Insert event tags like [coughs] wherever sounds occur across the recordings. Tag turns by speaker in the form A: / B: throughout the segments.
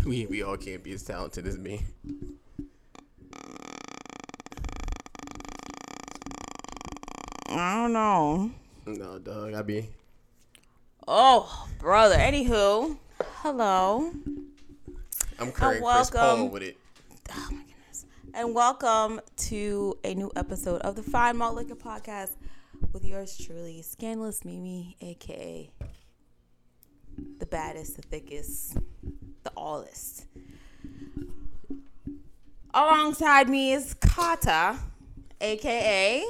A: [laughs] we we all can't be as talented as me.
B: I don't know.
A: No, dog. I be.
B: Oh, brother. Anywho, hello
A: I'm current Chris Paul with it.
B: Oh my goodness. And welcome to a new episode of the Fine Malt Liquor Podcast with yours truly, Scandalous Mimi, aka the baddest, the thickest, the allest. Alongside me is Kata, aka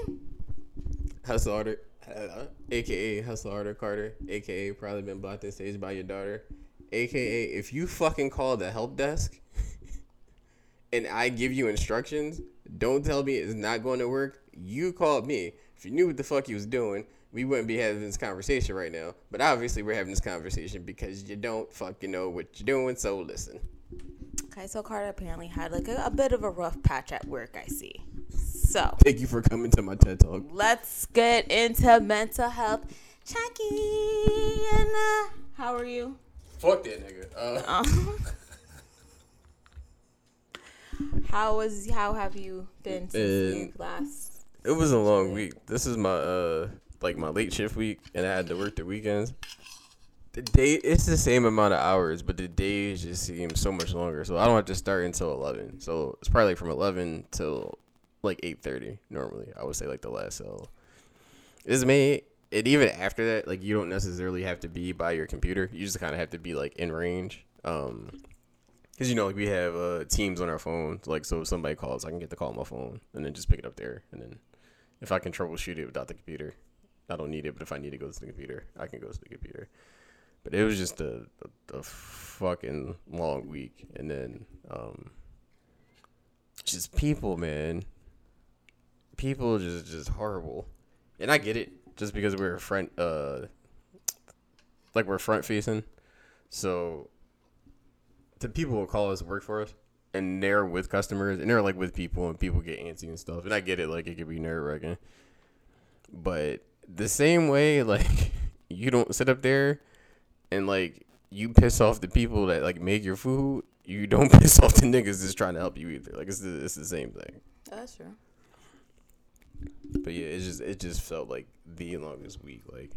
A: Hustle harder, uh, aka Hustle harder Carter, aka probably been blocked on stage by your daughter, aka if you fucking call the help desk [laughs] and I give you instructions, don't tell me it's not going to work. You called me. If you knew what the fuck you was doing, we wouldn't be having this conversation right now. But obviously, we're having this conversation because you don't fucking know what you're doing. So listen.
B: Okay, so Carter apparently had like a, a bit of a rough patch at work, I see. So
A: Thank you for coming to my TED talk.
B: let's get into mental health. Chucky, and uh, how are you?
A: Fuck that nigga. Uh,
B: Um, [laughs] how was how have you been since you last?
A: It was a long week. This is my uh like my late shift week, and I had to work the weekends. The day it's the same amount of hours, but the days just seem so much longer. So I don't have to start until eleven. So it's probably like from eleven till like eight thirty normally. I would say like the last cell. It's me. And even after that, like you don't necessarily have to be by your computer. You just kind of have to be like in range. Um, Cause you know, like we have uh, teams on our phone. Like, so if somebody calls, I can get the call on my phone and then just pick it up there. And then if I can troubleshoot it without the computer, I don't need it. But if I need to go to the computer, I can go to the computer. But it was just a, a, a fucking long week. And then um, just people, man. People just just horrible. And I get it, just because we're front, uh, like we're front facing. So the people will call us work for us and they're with customers and they're like with people and people get antsy and stuff and i get it like it could be nerve wracking but the same way [laughs] like you don't sit up there and like you piss off the people that like make your food you don't [laughs] piss off the niggas that's trying to help you either like it's the, it's the same thing
B: That's true.
A: but yeah it just it just felt like the longest week like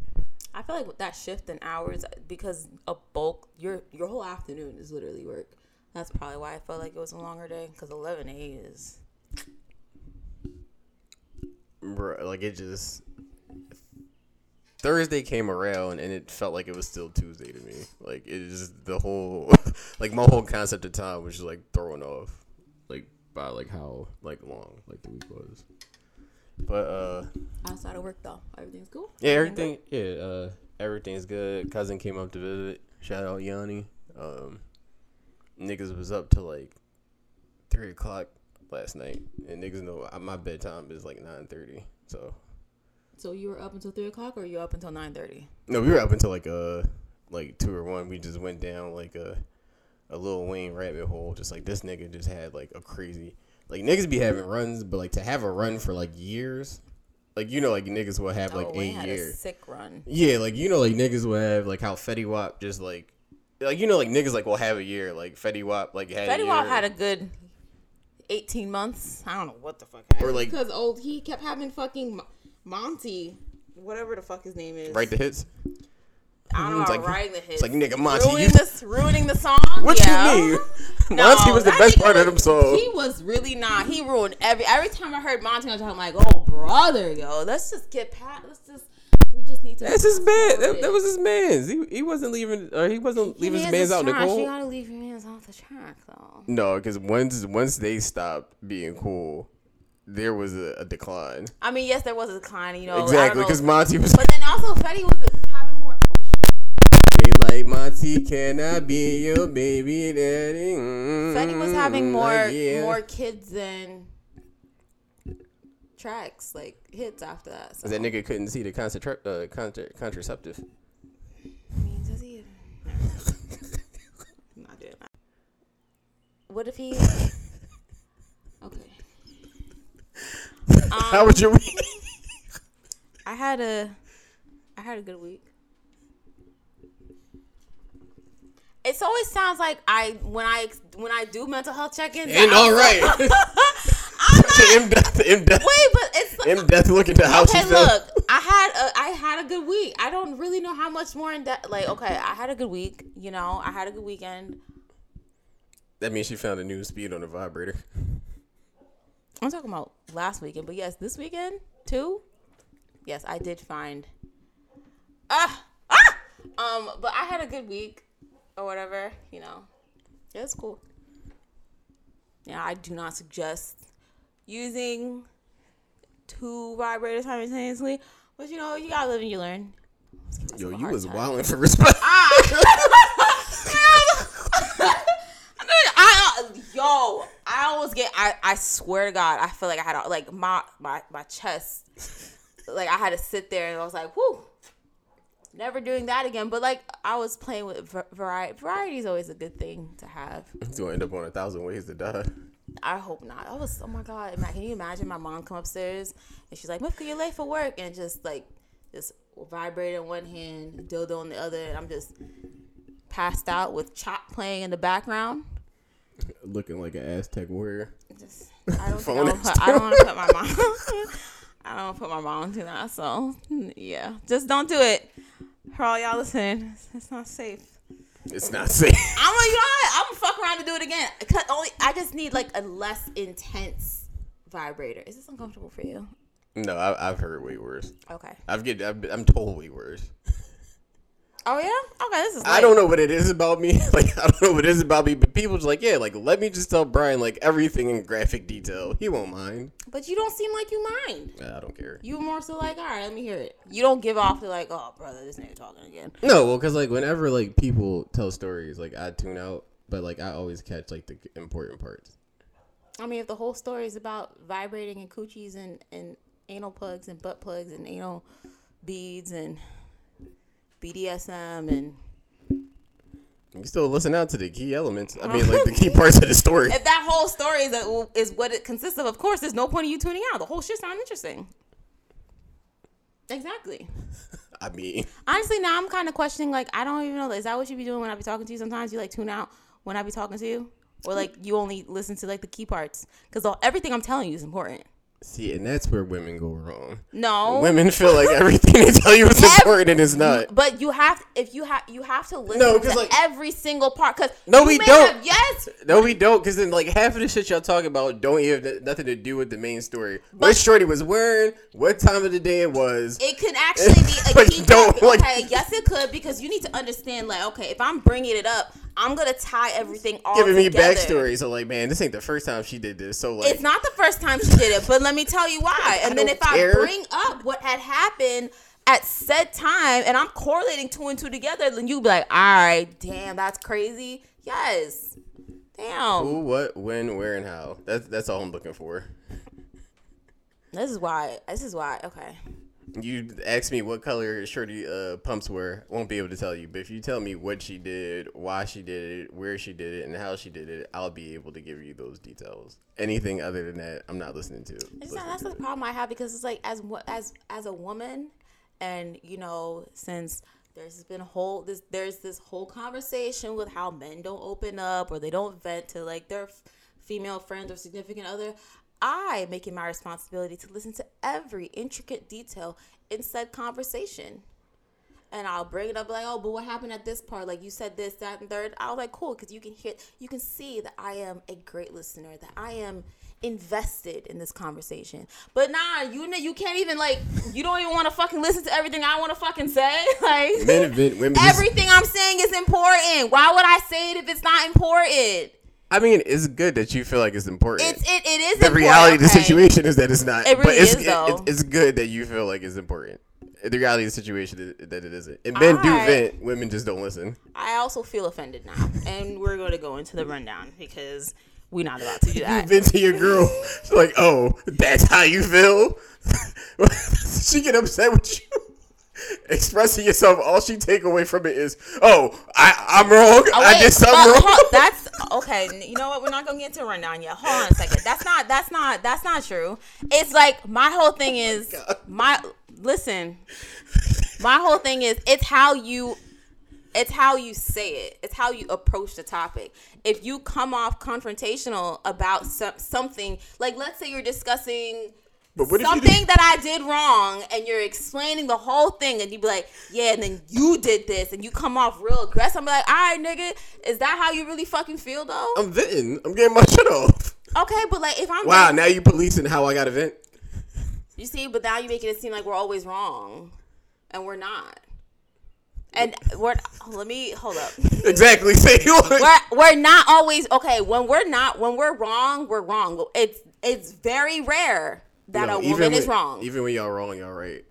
B: I feel like with that shift in hours because a bulk your your whole afternoon is literally work. That's probably why I felt like it was a longer day because 11 a is
A: Bro, like it just Thursday came around and it felt like it was still Tuesday to me. Like it just the whole [laughs] like my whole concept of time was just like thrown off. Like by like how like long like the week was. But uh
B: outside of work though. Everything's cool.
A: yeah, everything yeah, uh everything's good. Cousin came up to visit. Shout out Yanni. Um niggas was up till like three o'clock last night. And niggas know uh, my bedtime is like nine thirty. So
B: So you were up until three o'clock, or you up until nine thirty?
A: No, we were up until like uh like two or one. We just went down like a a Lil Wayne rabbit hole. Just like this nigga just had like a crazy like niggas be having runs, but like to have a run for like years, like you know like niggas will have like
B: oh, Wayne
A: eight years.
B: sick run.
A: Yeah, like you know like niggas will have like how Fetty Wap just like like you know like niggas like will have a year like Fetty Wap like had a
B: Fetty Wap had a good eighteen months. I don't know what the fuck happened.
A: Or, like-
B: because old he kept having fucking Mo- Monty, whatever the fuck his name is.
A: right the hits.
B: I don't know
A: It's like-
B: writing the hits.
A: It's like nigga Monty,
B: ruining
A: you
B: this, ruining the song.
A: what
B: yeah.
A: you mean? [laughs]
B: No,
A: Monty was the best part of them songs.
B: He was really not. He ruined every every time I heard Monty on I'm like, oh brother, yo, let's just get past. Let's just we just need to.
A: That's his man. That, that was his man's. He, he wasn't leaving, or he wasn't leaving his man's out in the
B: trash. You
A: cold.
B: gotta leave your man's off the track though.
A: No, because once once they stopped being cool, there was a, a decline.
B: I mean, yes, there was a decline. You know,
A: exactly, because. Monty was
B: But then also Fetty was having more. Oh shit.
A: they like Monty, can I be your baby daddy? Mm,
B: Fetty was having more
A: like, yeah.
B: more kids than tracks like hits after that. So.
A: That nigga couldn't see the concentra- uh, contra- contraceptive.
B: I mean, does he? [laughs] I'm not doing that. What if he? [laughs] Okay. [laughs]
A: How
B: Um,
A: was your week?
B: I had a, I had a good week. It's It always sounds like I when I when I do mental health check-ins.
A: And
B: I-
A: all right. [laughs]
B: I'm [laughs] not,
A: M death, M death,
B: wait, but it's
A: M death. Look into how
B: okay.
A: she felt.
B: Look, I had a I had a good week. I don't really know how much more in depth. Like, okay, I had a good week. You know, I had a good weekend.
A: That means she found a new speed on the vibrator.
B: I'm talking about last weekend, but yes, this weekend too. Yes, I did find. Ah, ah. Um, but I had a good week, or whatever. You know, yeah, it's cool. Yeah, I do not suggest using two vibrators simultaneously, but you know, you gotta live and you learn.
A: Yo, you was
B: time.
A: wilding for respect. [laughs]
B: I, uh, yo, I always get. I, I swear to God, I feel like I had like my my my chest, like I had to sit there and I was like, whoo, never doing that again. But like I was playing with variety. Variety is always a good thing to have.
A: He's gonna end up on a thousand ways to die.
B: I hope not. I was oh my god. Can you imagine my mom come upstairs and she's like, "Mifka, you're late for work," and just like just vibrator in one hand, dildo in the other, and I'm just passed out with chop playing in the background.
A: Looking like an Aztec warrior.
B: Just [laughs] I don't I wanna put, I don't want to put my mom. [laughs] I don't want to put my mom through that. So yeah, just don't do it. For all y'all listening, it's- not safe.
A: It's not safe. [laughs]
B: I'm gonna, you know? I'm gonna fuck around and do it again. Cut only. I just need like a less intense vibrator. Is this uncomfortable for you?
A: no, I, I've heard way worse.
B: Okay.
A: I've get. I've, I'm told way worse.
B: Oh yeah. Okay. This is.
A: I don't know what it is about me. [laughs] Like I don't know what it is about me, but people just like, yeah, like let me just tell Brian like everything in graphic detail. He won't mind.
B: But you don't seem like you mind.
A: I don't care.
B: You more so like, all right, let me hear it. You don't give off to like, oh brother, this nigga talking again.
A: No, well, because like whenever like people tell stories, like I tune out, but like I always catch like the important parts.
B: I mean, if the whole story is about vibrating and coochies and, and anal plugs and butt plugs and anal beads and BDSM and
A: You still listen out to the key elements. I mean, like the key [laughs] parts of the story.
B: if that whole story is, a, is what it consists of, of course, there's no point in you tuning out. The whole shit sounds interesting. Exactly. [laughs]
A: I mean,
B: Honestly, now I'm kind of questioning. Like, I don't even know. Is that what you be doing when I be talking to you? Sometimes you like tune out when I be talking to you, or like you only listen to like the key parts because everything I'm telling you is important.
A: See, and that's where women go wrong.
B: No,
A: Women feel like everything they tell you is
B: Ev-
A: important and it's not.
B: But you have if you have you have to listen
A: No,
B: to
A: like-
B: every single part because
A: No, we don't.
B: yes,
A: No, we don't, because then like half of the shit y'all talking about don't even have nothing to do with the main story. what Shorty was wearing, what time of the day it was.
B: it can actually be a [laughs] key
A: don't, like-
B: Okay, yes, it could because you need to understand. Like, okay, if I'm bringing it up, I'm gonna tie everything all
A: giving me
B: together.
A: backstory. So like, man, this ain't the first time she did this. So like,
B: It's not the first time she did it, but let me tell you why. And then if I bring up what had happened at said time and I'm correlating two and two together, then you be like, all right, damn, that's crazy. Yes. Damn.
A: who, what, when, where, and how. That's that's all I'm looking for.
B: This is why. This is why. Okay.
A: You ask me what color Shorty uh, pumps were, won't be able to tell you. But if you tell me what she did, why she did it, where she did it, and how she did it, I'll be able to give you those details. Anything other than that, I'm not listening to.
B: It's not, that's
A: to
B: the
A: it.
B: problem I have because it's like as as as a woman, and you know since there's been whole this there's this whole conversation with how men don't open up or they don't vent to like their female friends or significant other. I make it my responsibility to listen to every intricate detail in said conversation. And I'll bring it up like, oh, but what happened at this part? Like you said this, that, and third. I was like, cool, because you can hear, you can see that I am a great listener, that I am invested in this conversation. But nah, you know, you can't even like, you don't even want to fucking listen to everything I want to fucking say. [laughs] Like
A: women just-
B: everything I'm saying is important. Why would I say it if it's not important?
A: I mean, it's good that you feel like it's important.
B: It's it, it is
A: the
B: important,
A: reality of the situation is that it's not.
B: It
A: but it's,
B: is, though.
A: It, it's good that you feel like it's important. The reality of the situation is that it isn't. And men do vent, women just don't listen.
B: I also feel offended now, and we're going to go into the rundown because we're not about to do
A: You
B: that.
A: vent to your girl, [laughs] she's like, oh, that's how you feel. [laughs] she get upset with you. Expressing yourself, all she take away from it is, oh, I, I'm wrong.
B: Oh,
A: I did something wrong.
B: hold- [laughs] that's okay. You know what? We're not gonna get into a rundown yet. Hold on a second. That's not. That's not. That's not true. It's like my whole thing oh is
A: God.
B: my. Listen, my whole thing is it's how you It's how you say it. It's how you approach the topic. If you come off confrontational about some, something, like let's say you're discussing
A: But what if you
B: something that I did wrong, and you're explaining the whole thing, and you be like, "Yeah," and then you did this, and you come off real aggressive. I'm like, "All right, nigga, is that how you really fucking feel, though?"
A: I'm venting. I'm getting my [laughs] shit off.
B: okay, but like if I'm
A: Wow, now you policing how I got to vent.
B: You see, but now you're making it seem like we're always wrong, and we're not. And we're let me hold up. [laughs]
A: Exactly. Say? [laughs]
B: We're we're not always okay. When we're not when we're wrong, we're wrong. It's it's very rare that
A: No,
B: a woman is wrong.
A: Even when y'all wrong, y'all right.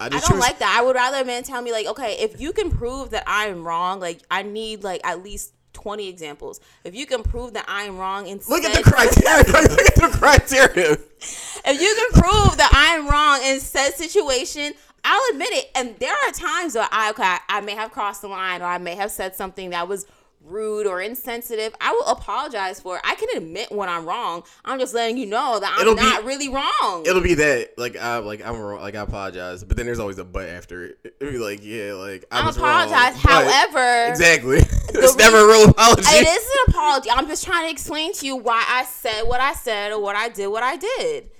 A: I
B: I don't
A: choose-
B: like that. I would rather a man tell me like, okay, if you can prove that I am wrong, like I need like at least twenty examples. If you can prove that I am wrong, and
A: Look at the criteria. [laughs] look at the criteria.
B: if you can prove that I'm wrong in said situation, I'll admit it. And there are times where I okay, I may have crossed the line or I may have said something that was rude or insensitive. I will apologize for it. I can admit when I'm wrong. I'm just letting you know that I'm
A: It'll be-
B: not really wrong.
A: It'll be that like I like I'm wrong, like I apologize, but then there's always a but after it. It'll be like yeah, like I
B: I apologize.
A: Wrong,
B: However,
A: exactly, [laughs] it's never a real apology.
B: it is an apology. I'm just trying to explain to you why I said what I said or what I did what I did.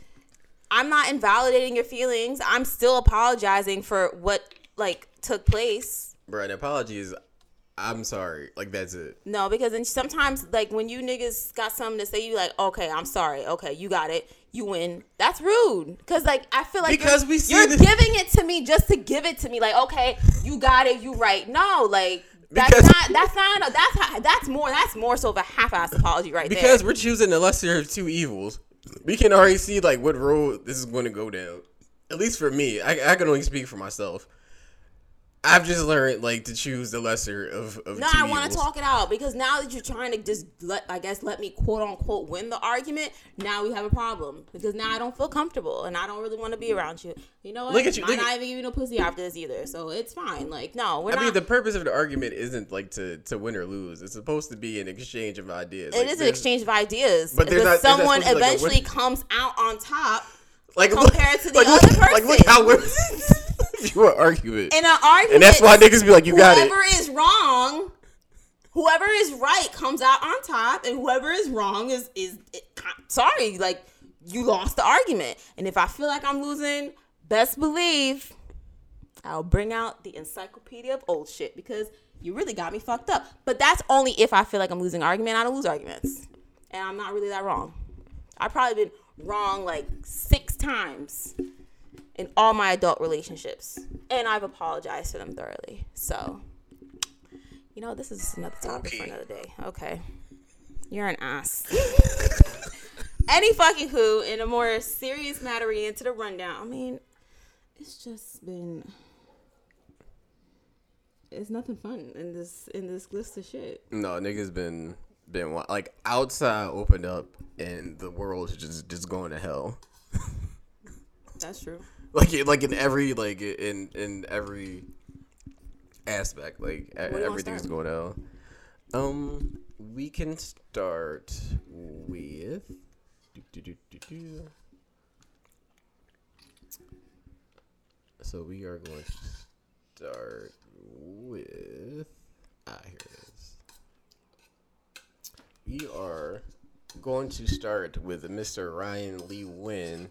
B: I'm not invalidating your feelings. I'm still apologizing for what like took place.
A: Bro, an apology is I'm sorry. Like that's it.
B: No, because then sometimes like when you niggas got something to say, you like, okay, I'm sorry. Okay, you got it. You win. That's rude. Cause like I feel like
A: Because
B: you're,
A: we see
B: you're
A: the-
B: giving it to me just to give it to me. Like, okay, you got it. You right. No, like that's
A: Because-
B: not. That's not. That's that's more. That's more so of a half-ass apology right there.
A: Because we're choosing the lesser of two evils. We can already see like what road this is going to go down. At least for me, I, I can only speak for myself. I've just learned like to choose the lesser of, of
B: No, I want to talk it out because now that you're trying to just let, I guess, let me quote unquote win the argument. Now we have a problem because now I don't feel comfortable and I don't really want to be around you. You know what?
A: Look at you, look
B: not
A: at-
B: even giving you no pussy after this either, so it's fine. Like, no, we're
A: I
B: not.
A: mean, the purpose of the argument isn't like to, to win or lose. It's supposed to be an exchange of ideas.
B: it
A: Like,
B: is an exchange of ideas,
A: But not-
B: someone
A: to like,
B: eventually
A: win-
B: comes out on top
A: like
B: compared to the
A: like,
B: other
A: look, Like look
B: person.
A: how women [laughs] [laughs] view an argument,
B: in an argument.
A: and that's why niggas be like, "You got it."
B: whoever is wrong, whoever is right comes out on top, and whoever is wrong is is it, sorry, like you lost the argument. And if I feel like I'm losing, best believe I'll bring out the encyclopedia of old shit because you really got me fucked up. But that's only if I feel like I'm losing argument. I don't lose arguments, and I'm not really that wrong. I've probably been wrong like six times in all my adult relationships, and I've apologized to them thoroughly. So, you know, this is another topic for another day. Okay, you're an ass. Any fucking who, in a more serious matter, into the rundown. I mean, it's just been. It's nothing fun in this in this list of shit.
A: No, niggas been been like outside opened up and the world is just just going to hell.
B: That's true.
A: Like like in every like in in every aspect, like everything's going hell. Um, we can start with. do, do, do, do, do. So we are going to start with. Ah, here it is. We are going to start with Mr. Ryan Lee Wynn,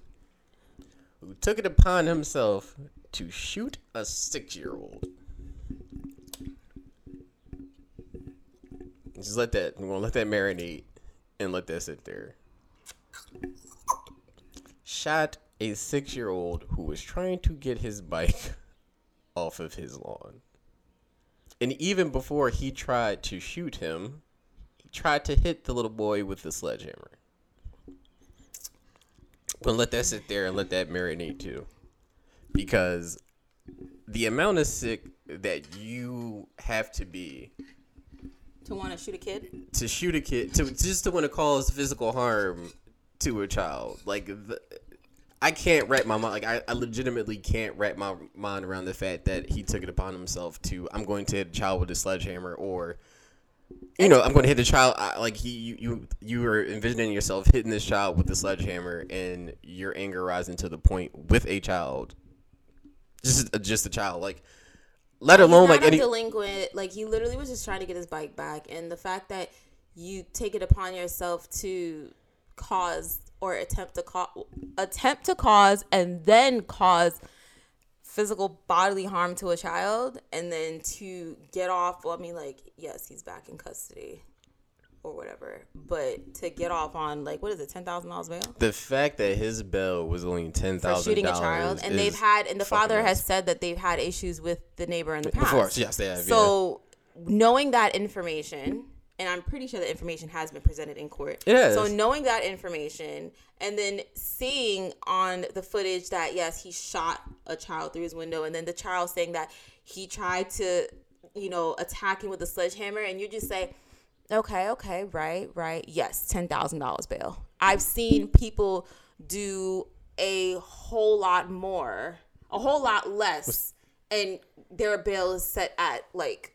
A: who took it upon himself to shoot a six year old. Just let that, we're gonna let that marinate and let that sit there. Shot a six year old who was trying to get his bike [laughs] off of his lawn. And even before he tried to shoot him, he tried to hit the little boy with the sledgehammer. But let that sit there and let that marinate too. Because the amount of sick that you have to be
B: To want to shoot a kid?
A: to shoot a kid to just to want to cause physical harm to a child like the, i can't wrap my mind like I, I legitimately can't wrap my mind around the fact that he took it upon himself to i'm going to hit a child with a sledgehammer or you know i'm going to hit the child I, like he you, you you were envisioning yourself hitting this child with the sledgehammer and your anger rising to the point with a child just uh, just a child like let alone like
B: a
A: any.
B: delinquent. Like he literally was just trying to get his bike back, and the fact that you take it upon yourself to cause or attempt to cause attempt to cause and then cause physical bodily harm to a child and then to get off well, i mean like yes he's back in custody or whatever but to get off on like what is it $10000 bail
A: the fact that his bail was only ten
B: for shooting a child and they've had and the father has said that they've had issues with the neighbor in the past
A: before. Yes, they have. yeah.
B: so knowing that information, and I'm pretty sure the information has been presented in court.
A: It.
B: So knowing that information and then seeing on the footage that yes, he shot a child through his window, and then the child saying that he tried to, you know, attack him with a sledgehammer, and you just say, okay, okay, right, right, yes, ten thousand dollars bail. I've seen people do a whole lot more, a whole lot less, and their bail is set at like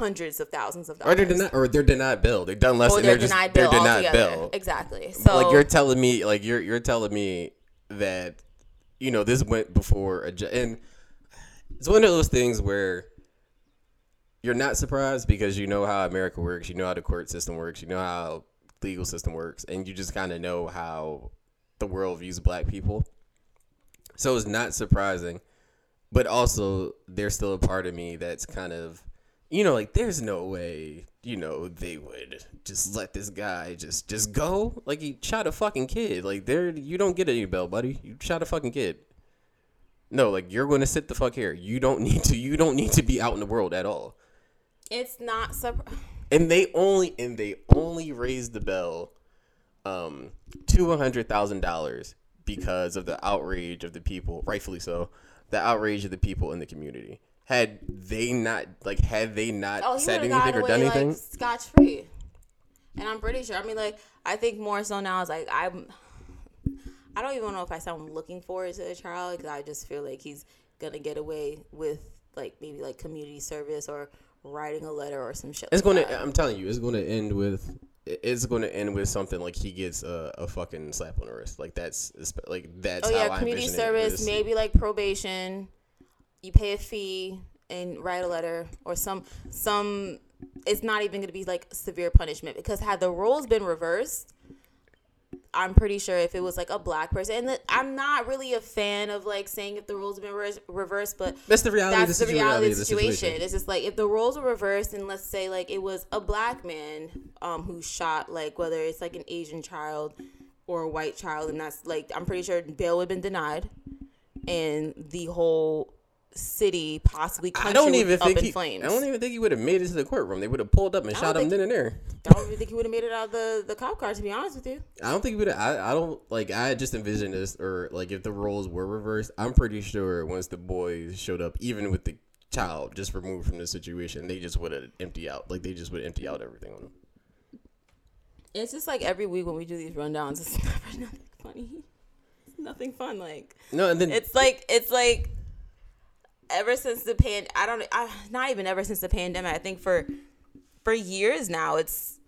B: hundreds of thousands of
A: or
B: dollars.
A: they're denied, or they're denied bail. They've done less, oh,
B: Or
A: and
B: they're
A: they're just
B: denied
A: they're denied
B: altogether.
A: bail.
B: Exactly. So
A: like you're telling me, like you're you're telling me that you know this went before a ju- and it's one of those things where you're not surprised because you know how America works, you know how the court system works, you know how legal system works, and you just kind of know how the world views black people. So it's not surprising, but also there's still a part of me that's kind of, you know, like there's no way, you know, they would just let this guy just just go. Like he shot a fucking kid. Like there, you don't get any bail, buddy. You shot a fucking kid. No, like you're going to sit the fuck here. You don't [laughs] need to. You don't need to be out in the world at all.
B: it's not surp-
A: And they only and they only raised the bell, um, to one hundred thousand dollars because of the outrage of the people, rightfully so, the outrage of the people in the community. Had they not like had they not
B: Oh,
A: said anything or done anything,
B: like scotch free. And I'm pretty sure. I mean, like I think more so now is like I'm. I don't even know if I sound looking forward to the trial because I just feel like he's gonna get away with like maybe like community service or writing a letter or some shit.
A: it's
B: like
A: going
B: that.
A: I'm telling you, it's going to end with. It's going to end with something like he gets a, a fucking slap on the wrist. Like that's like that's
B: Oh
A: how
B: yeah, community service, maybe like probation. You pay a fee and write a letter or some some. It's not even going to be like severe punishment because had the roles been reversed, I'm pretty sure if it was like a black person, and the, I'm not really a fan of like saying if the rules have been re- reversed, but
A: That's the reality.
B: that's
A: of
B: the
A: the,
B: reality of
A: the
B: the situation. It's just like if the roles were reversed, and let's say like it was a black man um who shot like whether it's like an Asian child or a white child, and that's like I'm pretty sure bail would have been denied, and the whole city possibly country
A: I don't even
B: up
A: think
B: in
A: he.
B: flames.
A: I don't even think he would have made it to the courtroom. They would have pulled up and shot him then and there.
B: I don't even think he would have made it out of the the cop car. To be honest with you,
A: I don't think he would. I, I don't like. I just envisioned this, or like if the roles were reversed. I'm pretty sure once the boys showed up, even with the child just removed from the situation, they just would have empty out. Like they just would empty out everything on them.
B: it's just like every week when we do these rundowns, [laughs] it's never nothing funny. It's nothing fun. Like
A: No, and then
B: it's like it's like ever since the pan I don't I, not even ever since the pandemic I think for for years now it's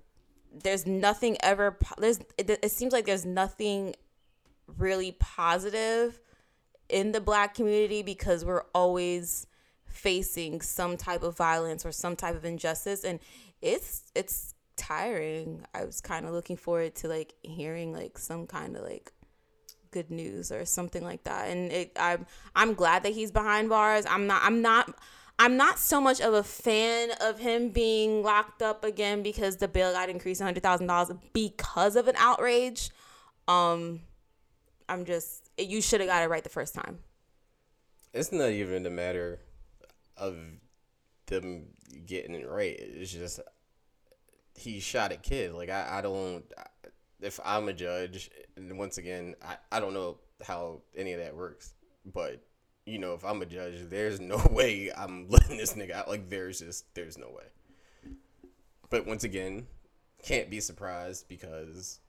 B: there's nothing ever there's it, it seems like there's nothing really positive in the black community because we're always facing some type of violence or some type of injustice. And it's it's tiring. I was kind of looking forward to like hearing like some kind of like good news or something like that and it, i'm i'm glad that he's behind bars i'm not i'm not i'm not so much of a fan of him being locked up again because the bail got increased $100000 because of an outrage um i'm just you should have got it right the first time
A: it's not even a matter of them getting it right. It's just he shot a kid. Like I, I don't. If I'm a judge, and once again, I, I don't know how any of that works, but you know, if I'm a judge, there's no [laughs] way I'm letting this nigga out. Like there's just there's no way. But once again, can't be surprised because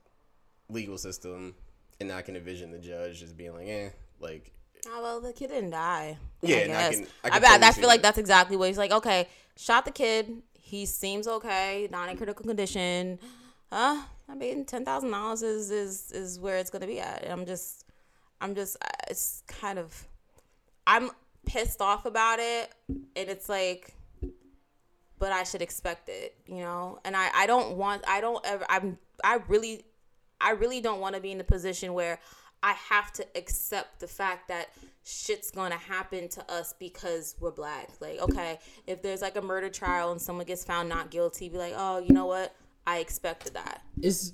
A: legal system, and I can envision the judge just being like, eh, like
B: Oh well, the kid didn't die.
A: Yeah,
B: I
A: and I can-
B: I,
A: I can
B: bet.
A: totally
B: I feel like
A: that.
B: that's exactly what he's like. Okay, shot the kid. He seems okay, not in critical condition. Huh? I mean, ten thousand dollars is is is where it's gonna be at. And I'm just, I'm just, uh, it's kind of, I'm pissed off about it and it's like but I should expect it, you know? And I I don't want I don't ever I'm I really I really don't want to be in the position where I have to accept the fact that shit's gonna happen to us because we're black. Like, okay, if there's like a murder trial and someone gets found not guilty, be like, oh, you know what? I expected that.
A: It's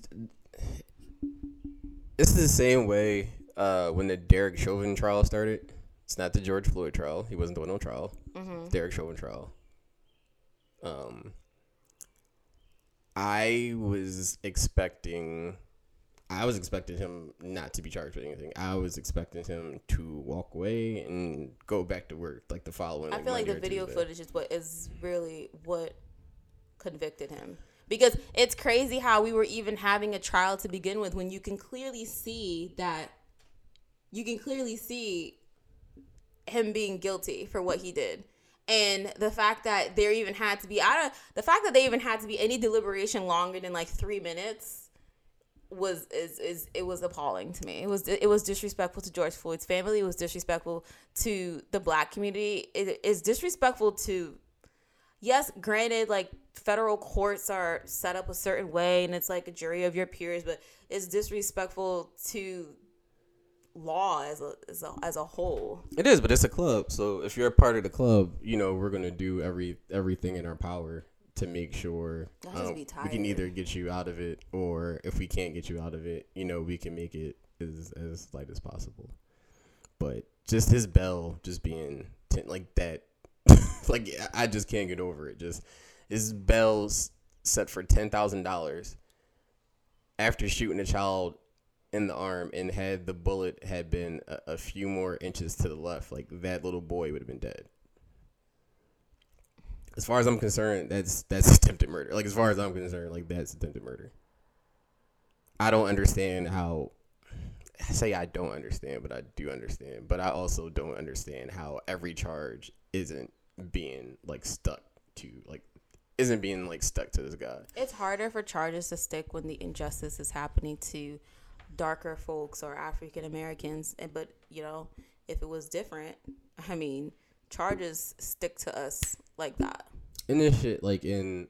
A: it's the same way uh, when the Derek Chauvin trial started. It's not the George Floyd trial. He wasn't doing on trial.
B: Mm-hmm.
A: Derek Chauvin trial. Um, I was expecting, I was expecting him not to be charged with anything. I was expecting him to walk away and go back to work like the following.
B: I feel like
A: Monday
B: the video
A: Tuesday.
B: footage is what is really what convicted him. Because it's crazy how we were even having a trial to begin with when you can clearly see that you can clearly see him being guilty for what he did. And the fact that there even had to be I don't the fact that they even had to be any deliberation longer than like 3 minutes was is is it was appalling to me. It was it was disrespectful to George Floyd's family. It was disrespectful to the black community. It is disrespectful to yes, granted, like federal courts are set up a certain way and it's like a jury of your peers, but it's disrespectful to law as a as a, as a whole.
A: It is, but it's a club. So if you're a part of the club, you know we're gonna do every everything in our power to make sure um, we can either get you out of it, or if we can't get you out of it, you know we can make it as as light as possible. But just his bell just being ten, like that, like I just can't get over it. Just his bell's set for ten thousand dollars after shooting a child in the arm and had the bullet had been a, a few more inches to the left, like that little boy would have been dead. As far as I'm concerned, that's that's attempted murder. Like as far as I'm concerned, like that's attempted murder. I don't understand how I say I don't understand, but I do understand. But I also don't understand how every charge isn't being like stuck to like isn't being like stuck to this guy.
B: It's harder for charges to stick when the injustice is happening to darker folks or African Americans. And but you know, if it was different, I mean, charges stick to us like that.
A: And this shit, like in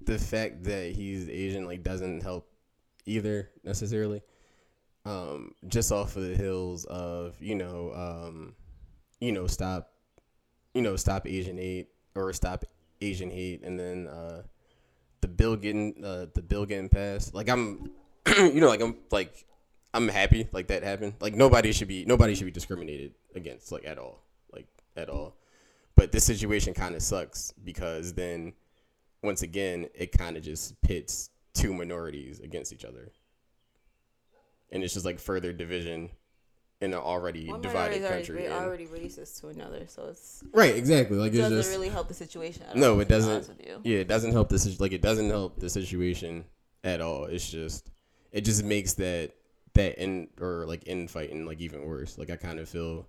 A: the fact that he's Asian, like doesn't help either necessarily. Um, just off of the hills of you know, um, you know, stop, you know, stop Asian hate or stop Asian hate, and then uh, the bill getting uh, the bill getting passed. Like I'm, [clears throat] you know, like I'm like I'm happy like that happened. Like nobody should be nobody should be discriminated against like at all, like at all. But this situation kind of sucks because then once again it kind of just pits two minorities against each other, and it's just like further division in an already divided
B: is
A: country.
B: already,
A: and-
B: already racist to another, so it's
A: right, exactly. Like
B: it doesn't
A: just
B: really help the situation. at
A: no, it doesn't.
B: with you.
A: Yeah, it doesn't help this. Like it doesn't help the situation at all. It's just it just makes that that in or like infighting like even worse. Like I kind of feel,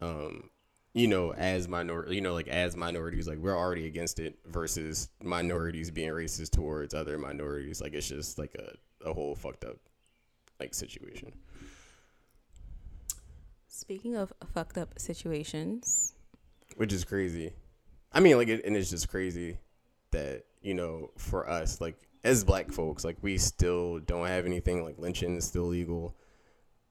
A: um, you know, as minor, you know, like as minorities, like we're already against it versus minorities being racist towards other minorities. Like it's just like a a whole fucked up like situation.
B: Speaking of fucked up situations,
A: which is crazy. I mean, like, it, and it's just crazy that you know, for us, like as black folks, like we still don't have anything like lynching is still legal.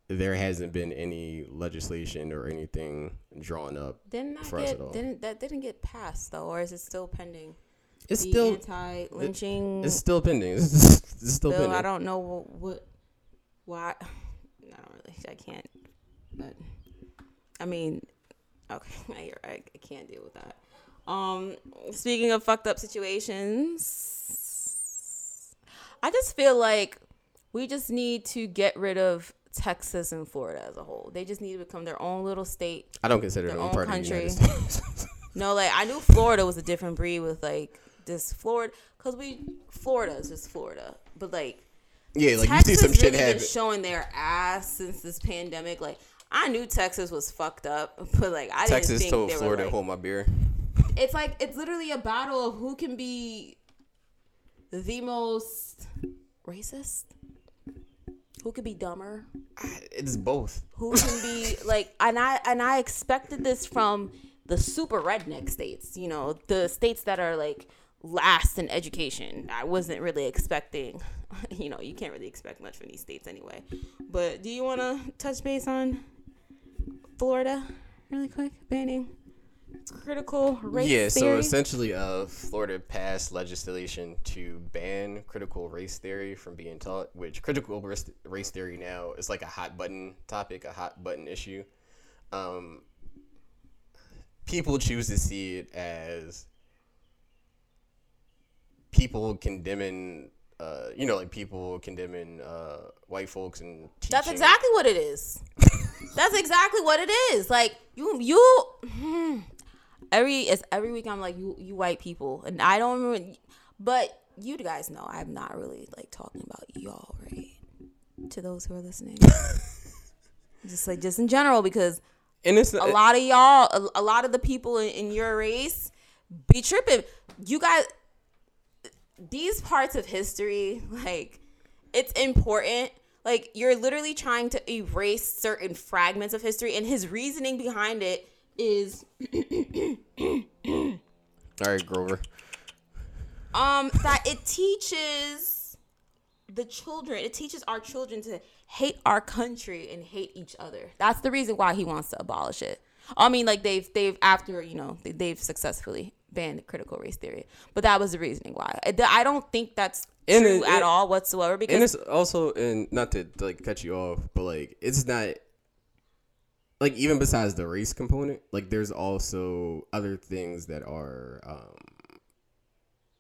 A: There hasn't been any legislation or anything drawn up.
B: didn't that
A: For us at all.
B: didn't that didn't get passed though, or is it still pending?
A: It's
B: the
A: still
B: anti-lynching
A: it's still pending. It's, just, it's still
B: bill.
A: pending.
B: I don't know what, what why. [laughs] I don't really. I can't. But I mean, okay, [laughs] you're. I can't deal with that. Um, speaking of fucked up situations, I just feel like we just need to get rid of Texas and Florida as a whole. They just need to become their own little state.
A: I don't consider
B: their
A: them
B: own
A: part
B: country.
A: of the [laughs]
B: No, like I knew Florida was a different breed with like this Florida, cause we Florida is just Florida, but like
A: yeah, like
B: Texas
A: you see some shit
B: really
A: happen.
B: showing their ass since this pandemic. Like I knew Texas was fucked up, [laughs] but like I didn't
A: Texas
B: think
A: told
B: they
A: Florida,
B: like,
A: "Hold my beer."
B: It's like it's literally a battle of who can be the most racist. Who could be dumber?
A: It's both.
B: Who can be [laughs] like? And I and I expected this from the super redneck states. You know, the states that are like last in education. I wasn't really expecting. [laughs] You know, you can't really expect much from these states anyway. But do you want to touch base on Florida really quick? Banning critical race theory.
A: yeah, so essentially, uh, Florida passed legislation to ban critical race theory from being taught, which critical race, race theory now is like a hot button topic, a hot button issue. Um, people choose to see it as people condemning, uh, you know, like people condemning uh, white folks and teaching.
B: That's exactly what it is. [laughs] That's exactly what it is. Like you, you. hmm. Every it's every week I'm like you, you white people, and I don't remember. But you guys know I'm not really like talking about y'all, right? To those who are listening, [laughs] just like just in general, because
A: and it's
B: a lot of y'all, a, a lot of the people in, in your race be tripping. You guys, these parts of history, like, it's important. Like, you're literally trying to erase certain fragments of history, and his reasoning behind it is [coughs]
A: all right, Grover.
B: um that it teaches the children, it teaches our children to hate our country and hate each other. That's the reason why he wants to abolish it. I mean, like they've they've after you know they, they've successfully banned critical race theory, but that was the reasoning why. I don't think that's
A: And
B: true
A: it-
B: at
A: it-
B: all whatsoever because
A: and it's also and not to like cut you off but like it's not like even besides the race component like there's also other things that are um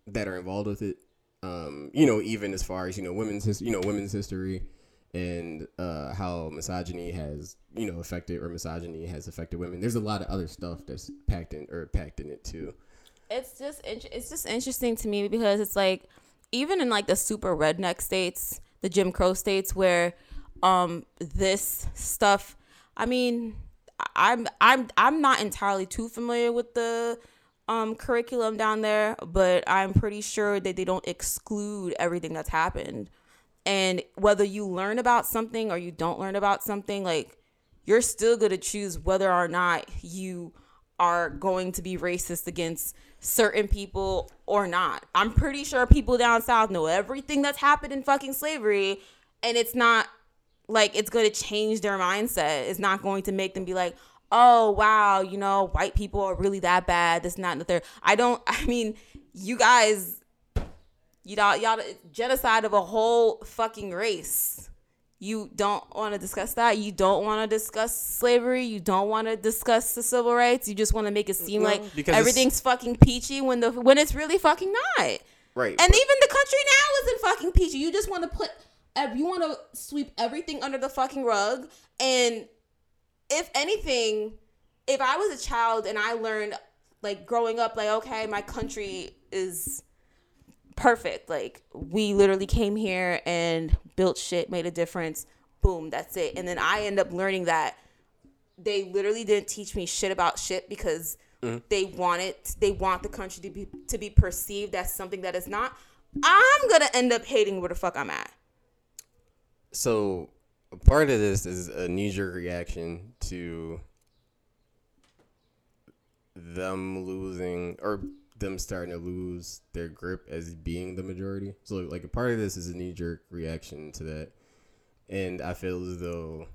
A: that are involved with it. Um you know even as far as you know women's his, you know women's history and uh how misogyny has you know affected or misogyny has affected women. There's a lot of other stuff that's packed in or packed in it too.
B: It's just int- it's just interesting to me because it's like even in like the super redneck states, the Jim Crow states where um this stuff I mean I'm I'm I'm not entirely too familiar with the um curriculum down there, but I'm pretty sure that they don't exclude everything that's happened. And whether you learn about something or you don't learn about something, like you're still going to choose whether or not you are going to be racist against certain people or not. I'm pretty sure people down south know everything that's happened in fucking slavery and it's not like it's going to change their mindset. It's not going to make them be like, "Oh, wow, you know, white people are really that bad." This not and the third. I don't [laughs] I mean, you guys you know, y'all genocide of a whole fucking race. You don't want to discuss that. You don't want to discuss slavery. You don't want to discuss the civil rights. You just want to make it seem like
A: because
B: everything's fucking peachy when the when it's really fucking not.
A: right
B: And
A: but-
B: even the country now isn't fucking peachy. You just want to put, you want to sweep everything under the fucking rug. And if anything, if I was a child and I learned, like growing up, like okay, my country is perfect. Like we literally came here and built shit, made a difference. Boom, that's it. And then I end up learning that they literally didn't teach me shit about shit because mm-hmm. they want it they want the country to be to be perceived as something that is not i'm gonna end up hating where the fuck i'm at
A: So part of this is a knee jerk reaction to them losing or them starting to lose their grip as being the majority. So like a part of this is a knee jerk reaction to that. And I feel as though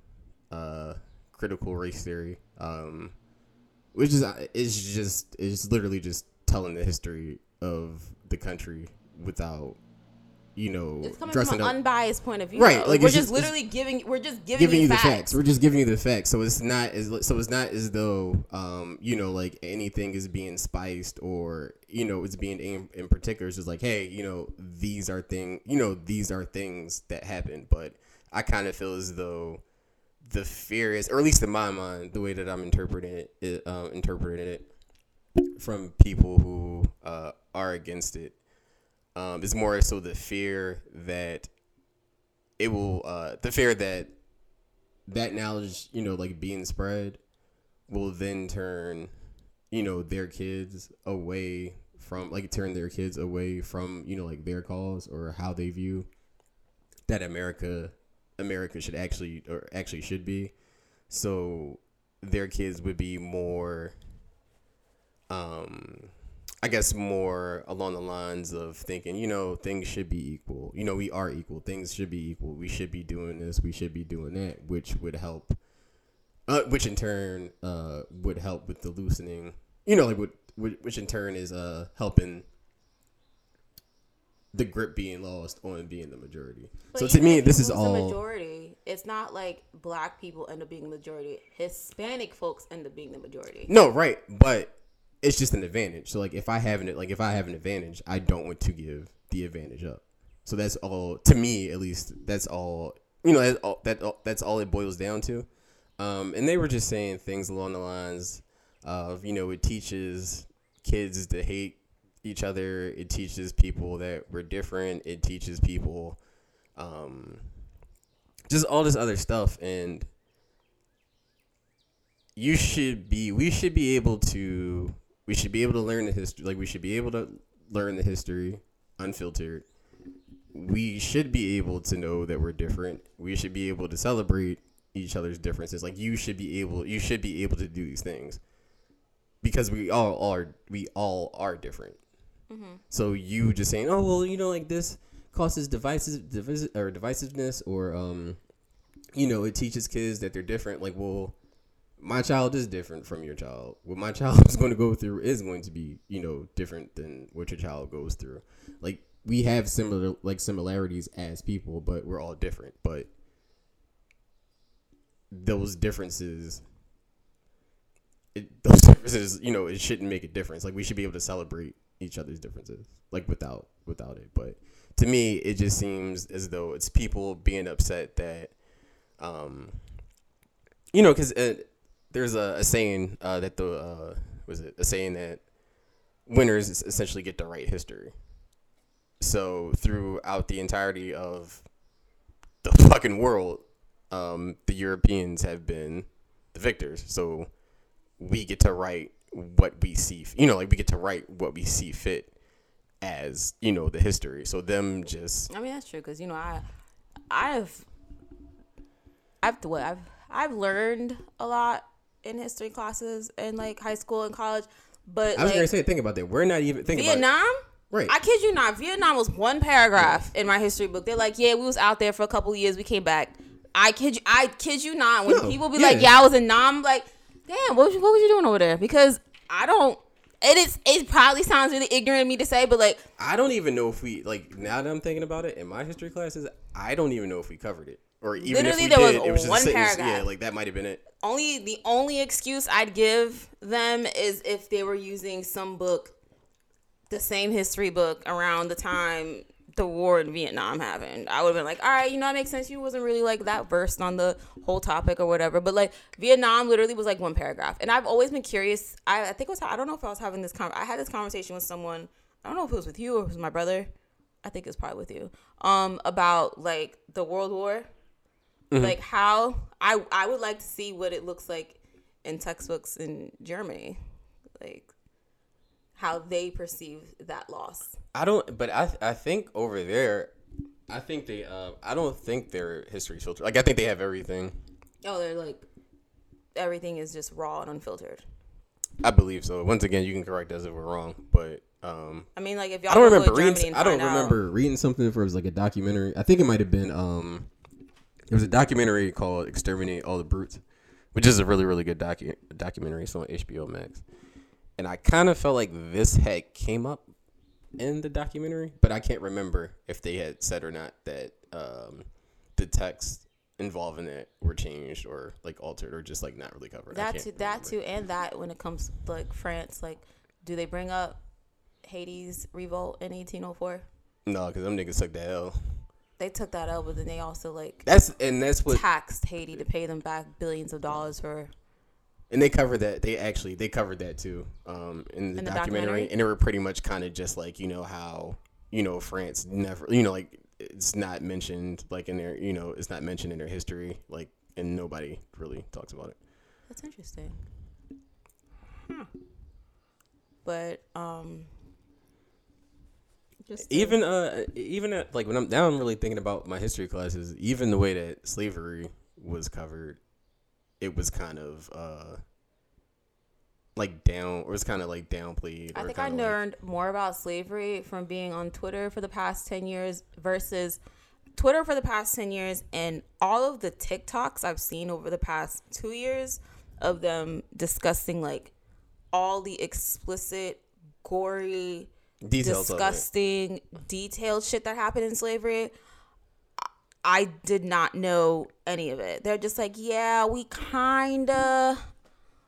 A: uh critical race theory, um which is is just is literally just telling the history of the country without you know
B: it's coming
A: dressing
B: from an
A: up
B: unbiased point of view
A: Right,
B: though.
A: like,
B: we're just,
A: just-
B: literally giving we're just giving,
A: giving you the
B: facts.
A: We're just giving you the facts. So it's not as so it's not as though um you know like anything is being spiced or you know it's being aimed in particular. It's just like hey you know these are thing you know these are things that happen. But I kind of feel as though the fear is, or at least in my mind, the way that I'm interpreting it, it um, interpreting it from people who uh, are against it um, is more so the fear that it will uh, the fear that that knowledge you know like being spread will then turn you know their kids away from like turn their kids away from you know like their cause or how they view that America America should actually or actually should be. So their kids would be more um I guess more along the lines of thinking, you know, things should be equal. You know, we are equal. Things should be equal. We should be doing this. We should be doing that, which would help. Uh, which in turn uh, would help with the loosening. You know, like what, which in turn is uh, helping the grip being lost on being the majority.
B: But
A: so to me, this is all.
B: the majority. It's not like black people end up being the majority. Hispanic folks end up being the majority.
A: No, right, but it's just an advantage. So like if I have an like if I have an advantage, I don't want to give the advantage up. So that's all to me at least. That's all you know. That's all, that that's all it boils down to. Um, and they were just saying things along the lines of you know it teaches kids to hate each other. It teaches people that we're different. It teaches people um, just all this other stuff and you should be we should be able to we should be able to learn the history like we should be able to learn the history unfiltered. We should be able to know that we're different. We should be able to celebrate each other's differences. Like you should be able you should be able to do these things because we all are we all are different. So you just saying oh well you know like this causes devices devis- or divisiveness or um you know it teaches kids that they're different. Like well my child is different from your child. What my [laughs] child is going to go through is going to be, you know, different than what your child goes through. Like we have similar like similarities as people, but we're all different. But those differences it, [laughs] those differences, you know, it shouldn't make a difference. Like we should be able to celebrate each other's differences, like without without it. But to me, it just seems as though it's people being upset that, um, you know, because there's a, a saying uh, that the uh, was it a saying that winners essentially get to write history. So throughout the entirety of the fucking world, um, the Europeans have been the victors. So we get to write what we see. You know, like we get to write what we see fit as you know the history. So them just
B: I mean that's true because you know I, I've, I've what I've I've learned a lot in history classes in like high school and college, but
A: I was
B: like
A: gonna say think about that. We're not even thinking about
B: Vietnam.
A: Right.
B: I kid you not. Vietnam was one paragraph in my history book. They're like, yeah, we was out there for a couple of years. We came back. I kid you. I kid you not. When
A: No,
B: people be
A: yeah.
B: like, yeah, I was in Nam. Like, damn, what was you, what was you doing over there? Because I don't. It is. It probably sounds really ignorant of me to say, but like,
A: I don't even know if we like now that I'm thinking about it in my history classes. I don't even know if we covered it, or even
B: Literally,
A: if we
B: there was
A: it was just
B: one
A: a sentence.
B: paragraph.
A: Yeah, like that might have been it.
B: only the only excuse I'd give them is if they were using some book, the same history book around the time the war in Vietnam happened. I would have been like, all right, you know, that makes sense. You wasn't really like that versed on the whole topic or whatever. But like Vietnam literally was like one paragraph. And I've always been curious. I, I think it was, I don't know if I was having this, con- I had this conversation with someone. I don't know if it was with you or it was my brother. I think it's probably with you. Um, about like the World War like how I I would like to see what it looks like in textbooks in Germany, like how they perceive that loss.
A: I don't, but I I think over there, I think they uh I don't think their history filter. Like I think they have everything.
B: Oh, they're like everything is just raw and unfiltered.
A: I believe so. Once again, you can correct us if we're wrong, but um.
B: I mean, like if y'all
A: I don't remember reading. I don't
B: out-
A: remember reading something for it was like a documentary. I think it might have been um, there was a documentary called "Exterminate All the Brutes," which is a really really good docu documentary. It's on HBO Max, and I kind of felt like this had came up in the documentary, but I can't remember if they had said or not that um, the text involving it were changed or like altered or just like not really covered.
B: That too, that
A: remember.
B: too, and that when it comes to like France, like do they bring up Haiti's revolt in 1804?
A: No, because them niggas took the L.
B: They took that out, but then they also like
A: That's and that's what
B: taxed Haiti to pay them back billions of dollars for
A: And they covered that. They actually they covered that too um, in the,
B: In the
A: documentary.
B: documentary?
A: and they were pretty much kind of just like you know how you know France never you know like it's not mentioned like in their you know it's not mentioned in their history like and nobody really talks about it.
B: That's interesting. But um Just
A: even uh even at, like when I'm now I'm really thinking about my history classes. Even the way that slavery was covered, it was kind of uh like down or it's kind of like downplayed.
B: I think I
A: kinda, like-
B: learned more about slavery from being on Twitter for the past 10 years versus Twitter for the past 10 years and all of the TikToks I've seen over the past two years of them discussing like all the explicit, gory,
A: details
B: disgusting, detailed shit that happened in slavery. I did not know any of it. They're just like, yeah, we kind of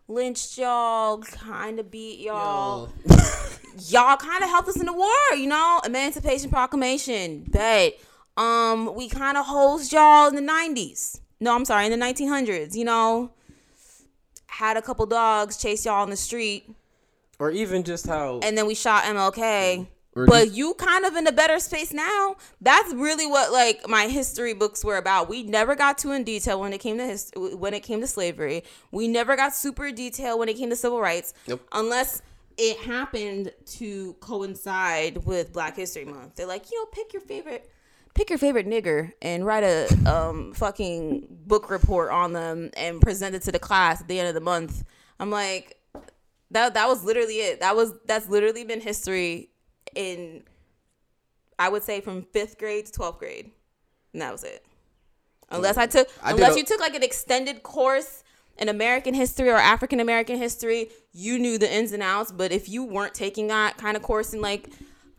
B: lynched y'all, kind of beat y'all. [laughs] y'all kind of helped us in the war, you know? Emancipation Proclamation, bet. Um, we kind of hosed y'all in the 90s. No, I'm sorry, in the 1900s, you know? Had a couple dogs chase y'all on the street,
A: or even just how
B: and then we shot MLK.
A: Or
B: But
A: just-
B: you kind of in a better space now. That's really what like my history books were about. We never got too in detail when it came to his, when it came to slavery. We never got super detailed when it came to civil rights.
A: Nope.
B: Unless it happened to coincide with Black History Month. They're like, you know, pick your favorite pick your favorite nigger and write a um fucking book report on them and present it to the class at the end of the month. I'm like that that was literally it. That was that's literally been history in I would say from 5th grade to 12th grade. And that was it. Unless I took
A: I
B: unless
A: a-
B: you took like an extended course in American history or African American history, you knew the ins and outs, but if you weren't taking that kind of course in like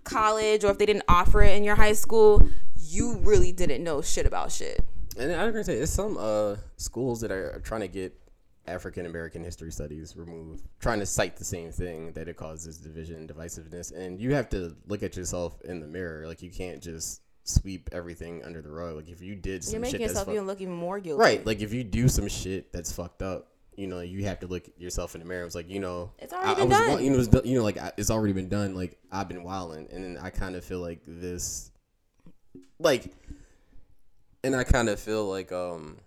B: college or if they didn't offer it in your high school, you really didn't know shit about shit.
A: And I was gonna say, it's some uh schools that are trying to get African American history studies removed, trying to cite the same thing that it causes division and divisiveness. And you have to look at yourself in the mirror. Like you can't just sweep everything under the rug. Like if you did some
B: You're making
A: shit
B: yourself
A: that's
B: even look even more guilty.
A: right, like if you do some shit that's fucked up. You know, you have to look at yourself in the mirror. It's like you know,
B: It's already
A: I,
B: been
A: I was,
B: done.
A: You know, done- you know, like I, it's already been done. Like I've been wilding, and then I kind of feel like this, like and I kind of feel like um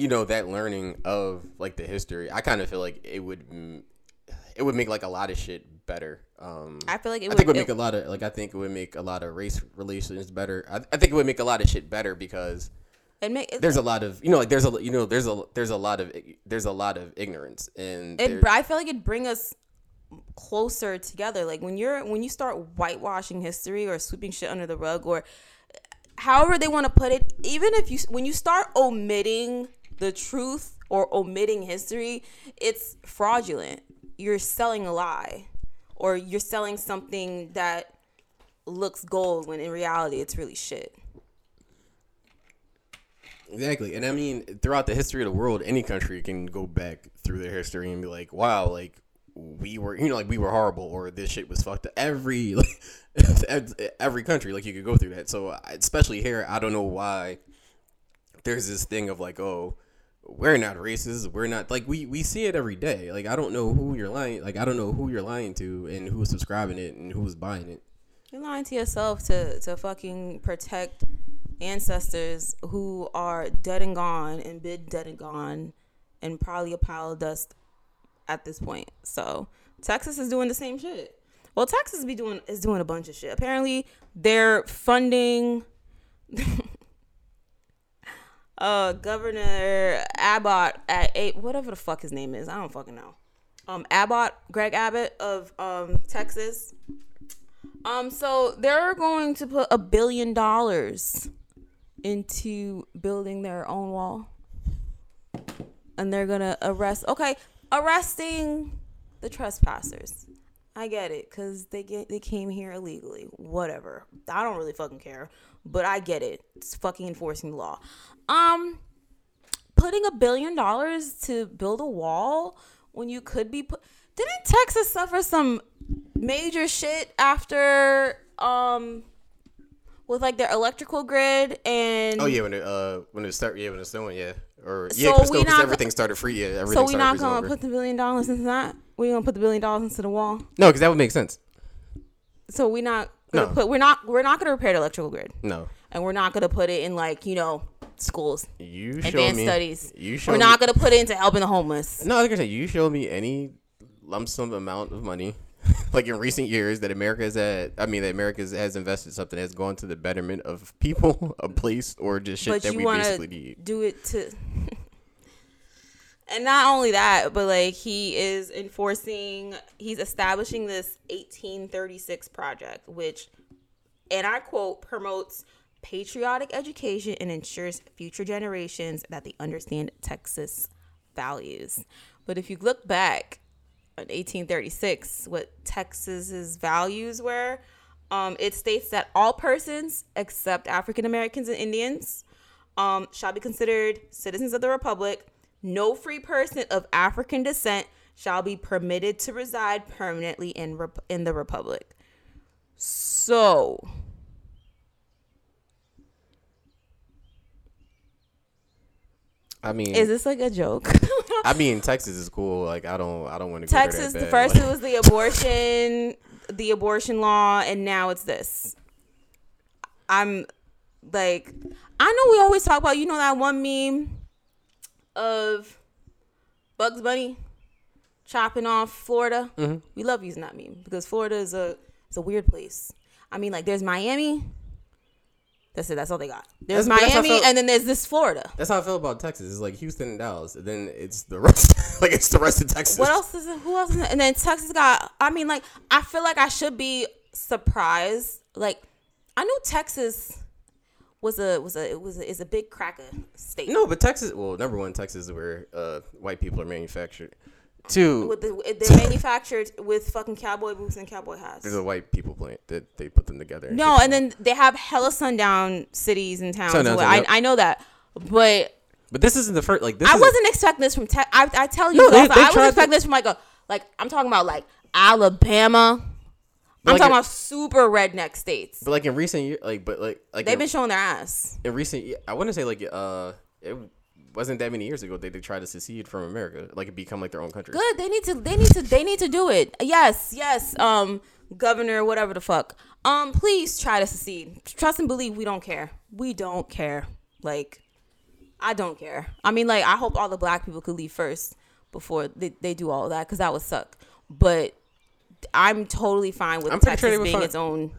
A: you know that learning of like the history I kind of feel like it would it would make like a lot of shit better um
B: I feel like it
A: I
B: would,
A: think it would
B: it-
A: make a lot of like I think it would make a lot of race relations better I, I think it would make a lot of shit better because
B: it make
A: there's a lot of you know like there's a you know there's a there's a lot of there's a lot of ignorance and
B: it, I feel like it'd bring us closer together. Like when you're when you start whitewashing history or sweeping shit under the rug or however they want to put it, even if you when you start omitting the truth or omitting history, it's fraudulent. You're selling a lie or you're selling something that looks gold when in reality it's really shit.
A: Exactly. And I mean, throughout the history of the world, any country can go back through their history and be like, wow, like, we were, you know, like, we were horrible or this shit was fucked up. Every, like, [laughs] every country, like, you could go through that. So, especially here, I don't know why there's this thing of like, oh, we're not racist. We're not, like, we, we see it every day. Like, I don't know who you're lying, like, I don't know who you're lying to and who's subscribing it and who's buying it.
B: You're lying to yourself to to fucking protect ancestors who are dead and gone and been dead and gone and probably a pile of dust at this point. So Texas is doing the same shit. Well, Texas be doing is doing a bunch of shit. Apparently, they're funding uh Governor Abbott at eight whatever the fuck his name is. I don't fucking know. Um Abbott, Greg Abbott of um Texas. Um, so they're going to put a billion dollars into building their own wall, and they're gonna arrest. Okay, arresting the trespassers. I get it, cause they get they came here illegally. Whatever. I don't really fucking care, but I get it. It's fucking enforcing the law. Um, putting a billion dollars to build a wall when you could be put. Didn't Texas suffer some major shit after um with like their electrical grid and
A: Oh yeah, when it uh when it start yeah when it's snowing yeah or
B: So
A: yeah because
B: not-
A: everything started free yeah everything
B: so we not gonna
A: over.
B: put the billion dollars into that we gonna put the billion dollars into the wall
A: no because that would make sense
B: so we not gonna
A: No.
B: put we're not we're not gonna repair the electrical grid
A: no
B: and we're not gonna put it in like you know schools
A: you
B: advanced
A: me
B: studies
A: you show
B: we're
A: me,
B: not gonna put it into helping the homeless
A: no like I was you show me any lump sum amount of money [laughs] like in recent years that America has had. I mean, that America has invested something that's gone to the betterment of people, [laughs] a place, or just shit
B: but
A: that we basically need.
B: do it to and not only that but like he is enforcing he's establishing this 1836 project which and i quote promotes patriotic education and ensures future generations that they understand texas values but if you look back in 1836 what texas's values were um, it states that all persons except african americans and indians um, shall be considered citizens of the republic. No free person of African descent shall be permitted to reside permanently in rep- in the republic. So,
A: I mean,
B: is this like a joke? [laughs]
A: I mean, Texas is cool. Like, I don't, I don't want to go
B: Texas, the first it was the abortion, the abortion law, and now it's this. I'm like, I know we always talk about, you know, that one meme of Bugs Bunny chopping off Florida.
A: Mm-hmm.
B: We love using that meme because Florida is a it's a weird place. I mean, like, there's Miami. That's it. That's all they got. There's
A: That's- that's how I
B: Miami, and then there's this Florida.
A: That's how I feel about Texas. It's like Houston and Dallas, and then it's the rest. [laughs] like it's the rest of Texas.
B: What else is it? Who else? Is it? And then Texas got. I mean, like I feel like I should be surprised. Like I knew Texas was a was a it was a, is a big cracker state.
A: No, but Texas. Well, number one, Texas is where uh, white people are manufactured. Two,
B: With the, they're [laughs] manufactured with fucking cowboy boots and cowboy hats.
A: there's a white people plant that they put them together.
B: No, and then they have hella sundown cities and towns.
A: Sundown,
B: Well, I,
A: yep.
B: I know that, but
A: but this isn't the first. Like this.
B: I wasn't expecting this from Tex. I, I tell you,
A: No, they-
B: also,
A: they
B: I was
A: tried
B: expecting
A: to-
B: this from like a like I'm talking about like Alabama.
A: But
B: I'm
A: like
B: talking about super redneck states.
A: But like in recent years, like but like like
B: They've
A: in,
B: been showing their ass.
A: in recent. I want to say like uh, it wasn't that many years ago they they tried to secede from America, like become like their own country.
B: Good. They need to. They need to. They need to do it. Yes. Yes. Um, governor, whatever the fuck. Um, please try to secede. Trust and believe. We don't care. We don't care. Like, I don't care. I mean, like, I hope all the black people could leave first before they, they do all of that because that would suck. But I'm totally fine with
A: I'm
B: Texas
A: sure
B: being
A: find-
B: its own.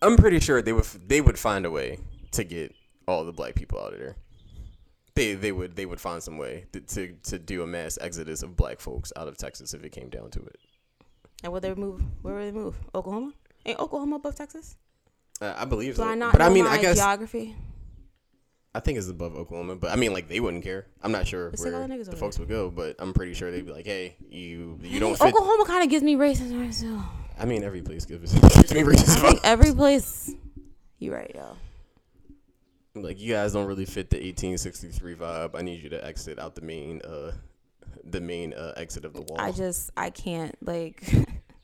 A: I'm pretty sure they would they would find a way to get all the black people out of there. They they would they would find some way to to, to do a mass exodus of black folks out of Texas if it came down to it.
B: And where they move? Where would they move? Oklahoma? Ain't Oklahoma above Texas?
A: Uh, I believe
B: Do
A: so.
B: I not
A: but I mean, I guess
B: geography?
A: I think it's above Oklahoma. But I mean, like they wouldn't care. I'm not sure
B: all
A: where
B: the niggas
A: the
B: over
A: folks would go, but I'm pretty sure they'd be like, "Hey, you you don't fit."
B: Oklahoma kind of gives me racism. too.
A: I mean, every place gives [laughs] gives me racism.
B: I think every place. You right, yo.
A: Like you guys don't really fit the 1863 vibe. I need you to exit out the main uh the main uh, exit of the wall.
B: I just I can't like.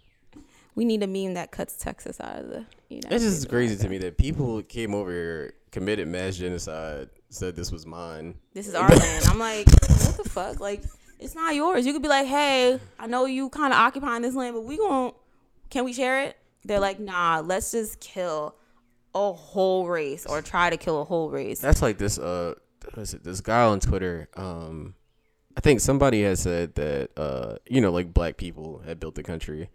B: [laughs] we need a meme that cuts Texas out of the. United
A: It's just
B: States
A: crazy to me that people came over here, committed mass genocide, said this was mine.
B: This is our [laughs] land. I'm like, what the fuck? Like, it's not yours. You could be like, hey, I know you kind of occupying this land, but we gon' can we share it? They're like, nah, let's just kill a whole race or try to kill a whole race.
A: That's like this uh what is it this guy on Twitter, um I think somebody had said that uh you know, like black people had built the country.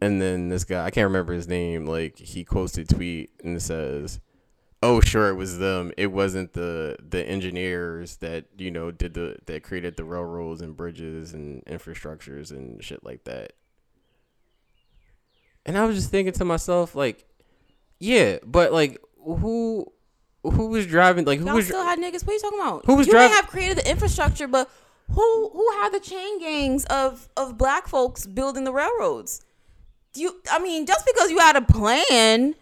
A: And then this guy, I can't remember his name, like he quotes a tweet and says, Oh sure it was them. It wasn't the the engineers that, you know, did the that created the railroads and bridges and infrastructures and shit like that. And I was just thinking to myself, like, yeah, but like who who was driving like who
B: Y'all
A: was
B: still had niggas. What are you talking about?
A: Who was
B: you
A: driv-
B: may have created the infrastructure, but who who had the chain gangs of of black folks building the railroads? You, I mean, just because you had a plan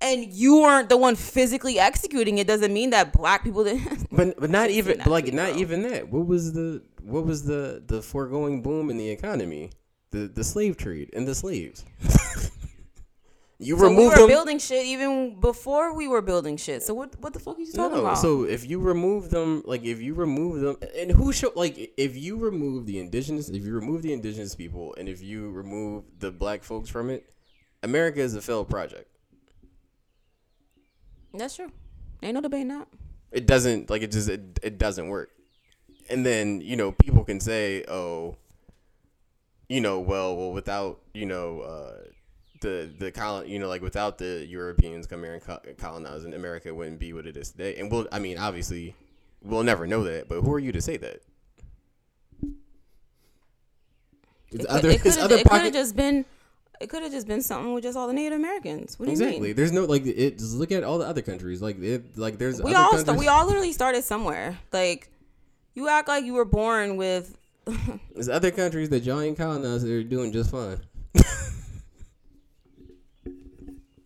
B: and you weren't the one physically executing it doesn't mean that black people didn't. [laughs]
A: But but not even but like not even that. What was the what was the the foregoing boom in the economy? The the slave trade and the slaves. [laughs] you
B: So we
A: remove
B: were
A: them.
B: building shit even before we were building shit. So what what the fuck are you talking
A: no,
B: about?
A: so if you remove them, like if you remove them, and who should like if you remove the indigenous, if you remove the indigenous people, and if you remove the black folks from it, America is a failed project.
B: That's true. Ain't no debating that.
A: it doesn't like it just it, it doesn't work and then you know people can say oh you know, well, well, without you know, uh, the the colon, you know, like without the Europeans coming here and co- colonizing America, wouldn't be what it is today. And we'll, I mean, obviously, we'll never know that. But who are you to say that? It's
B: It could-
A: other, it's
B: could have
A: other
B: it could have just been it could have just been something with just all the Native Americans. What do you
A: Exactly.
B: mean?
A: There's no like it. Just look at all the other countries. Like it. Like there's
B: We
A: other
B: all st- we all literally started somewhere. Like you act like you were born with [laughs]
A: There's other countries that y'all ain't colonized are doing just fine.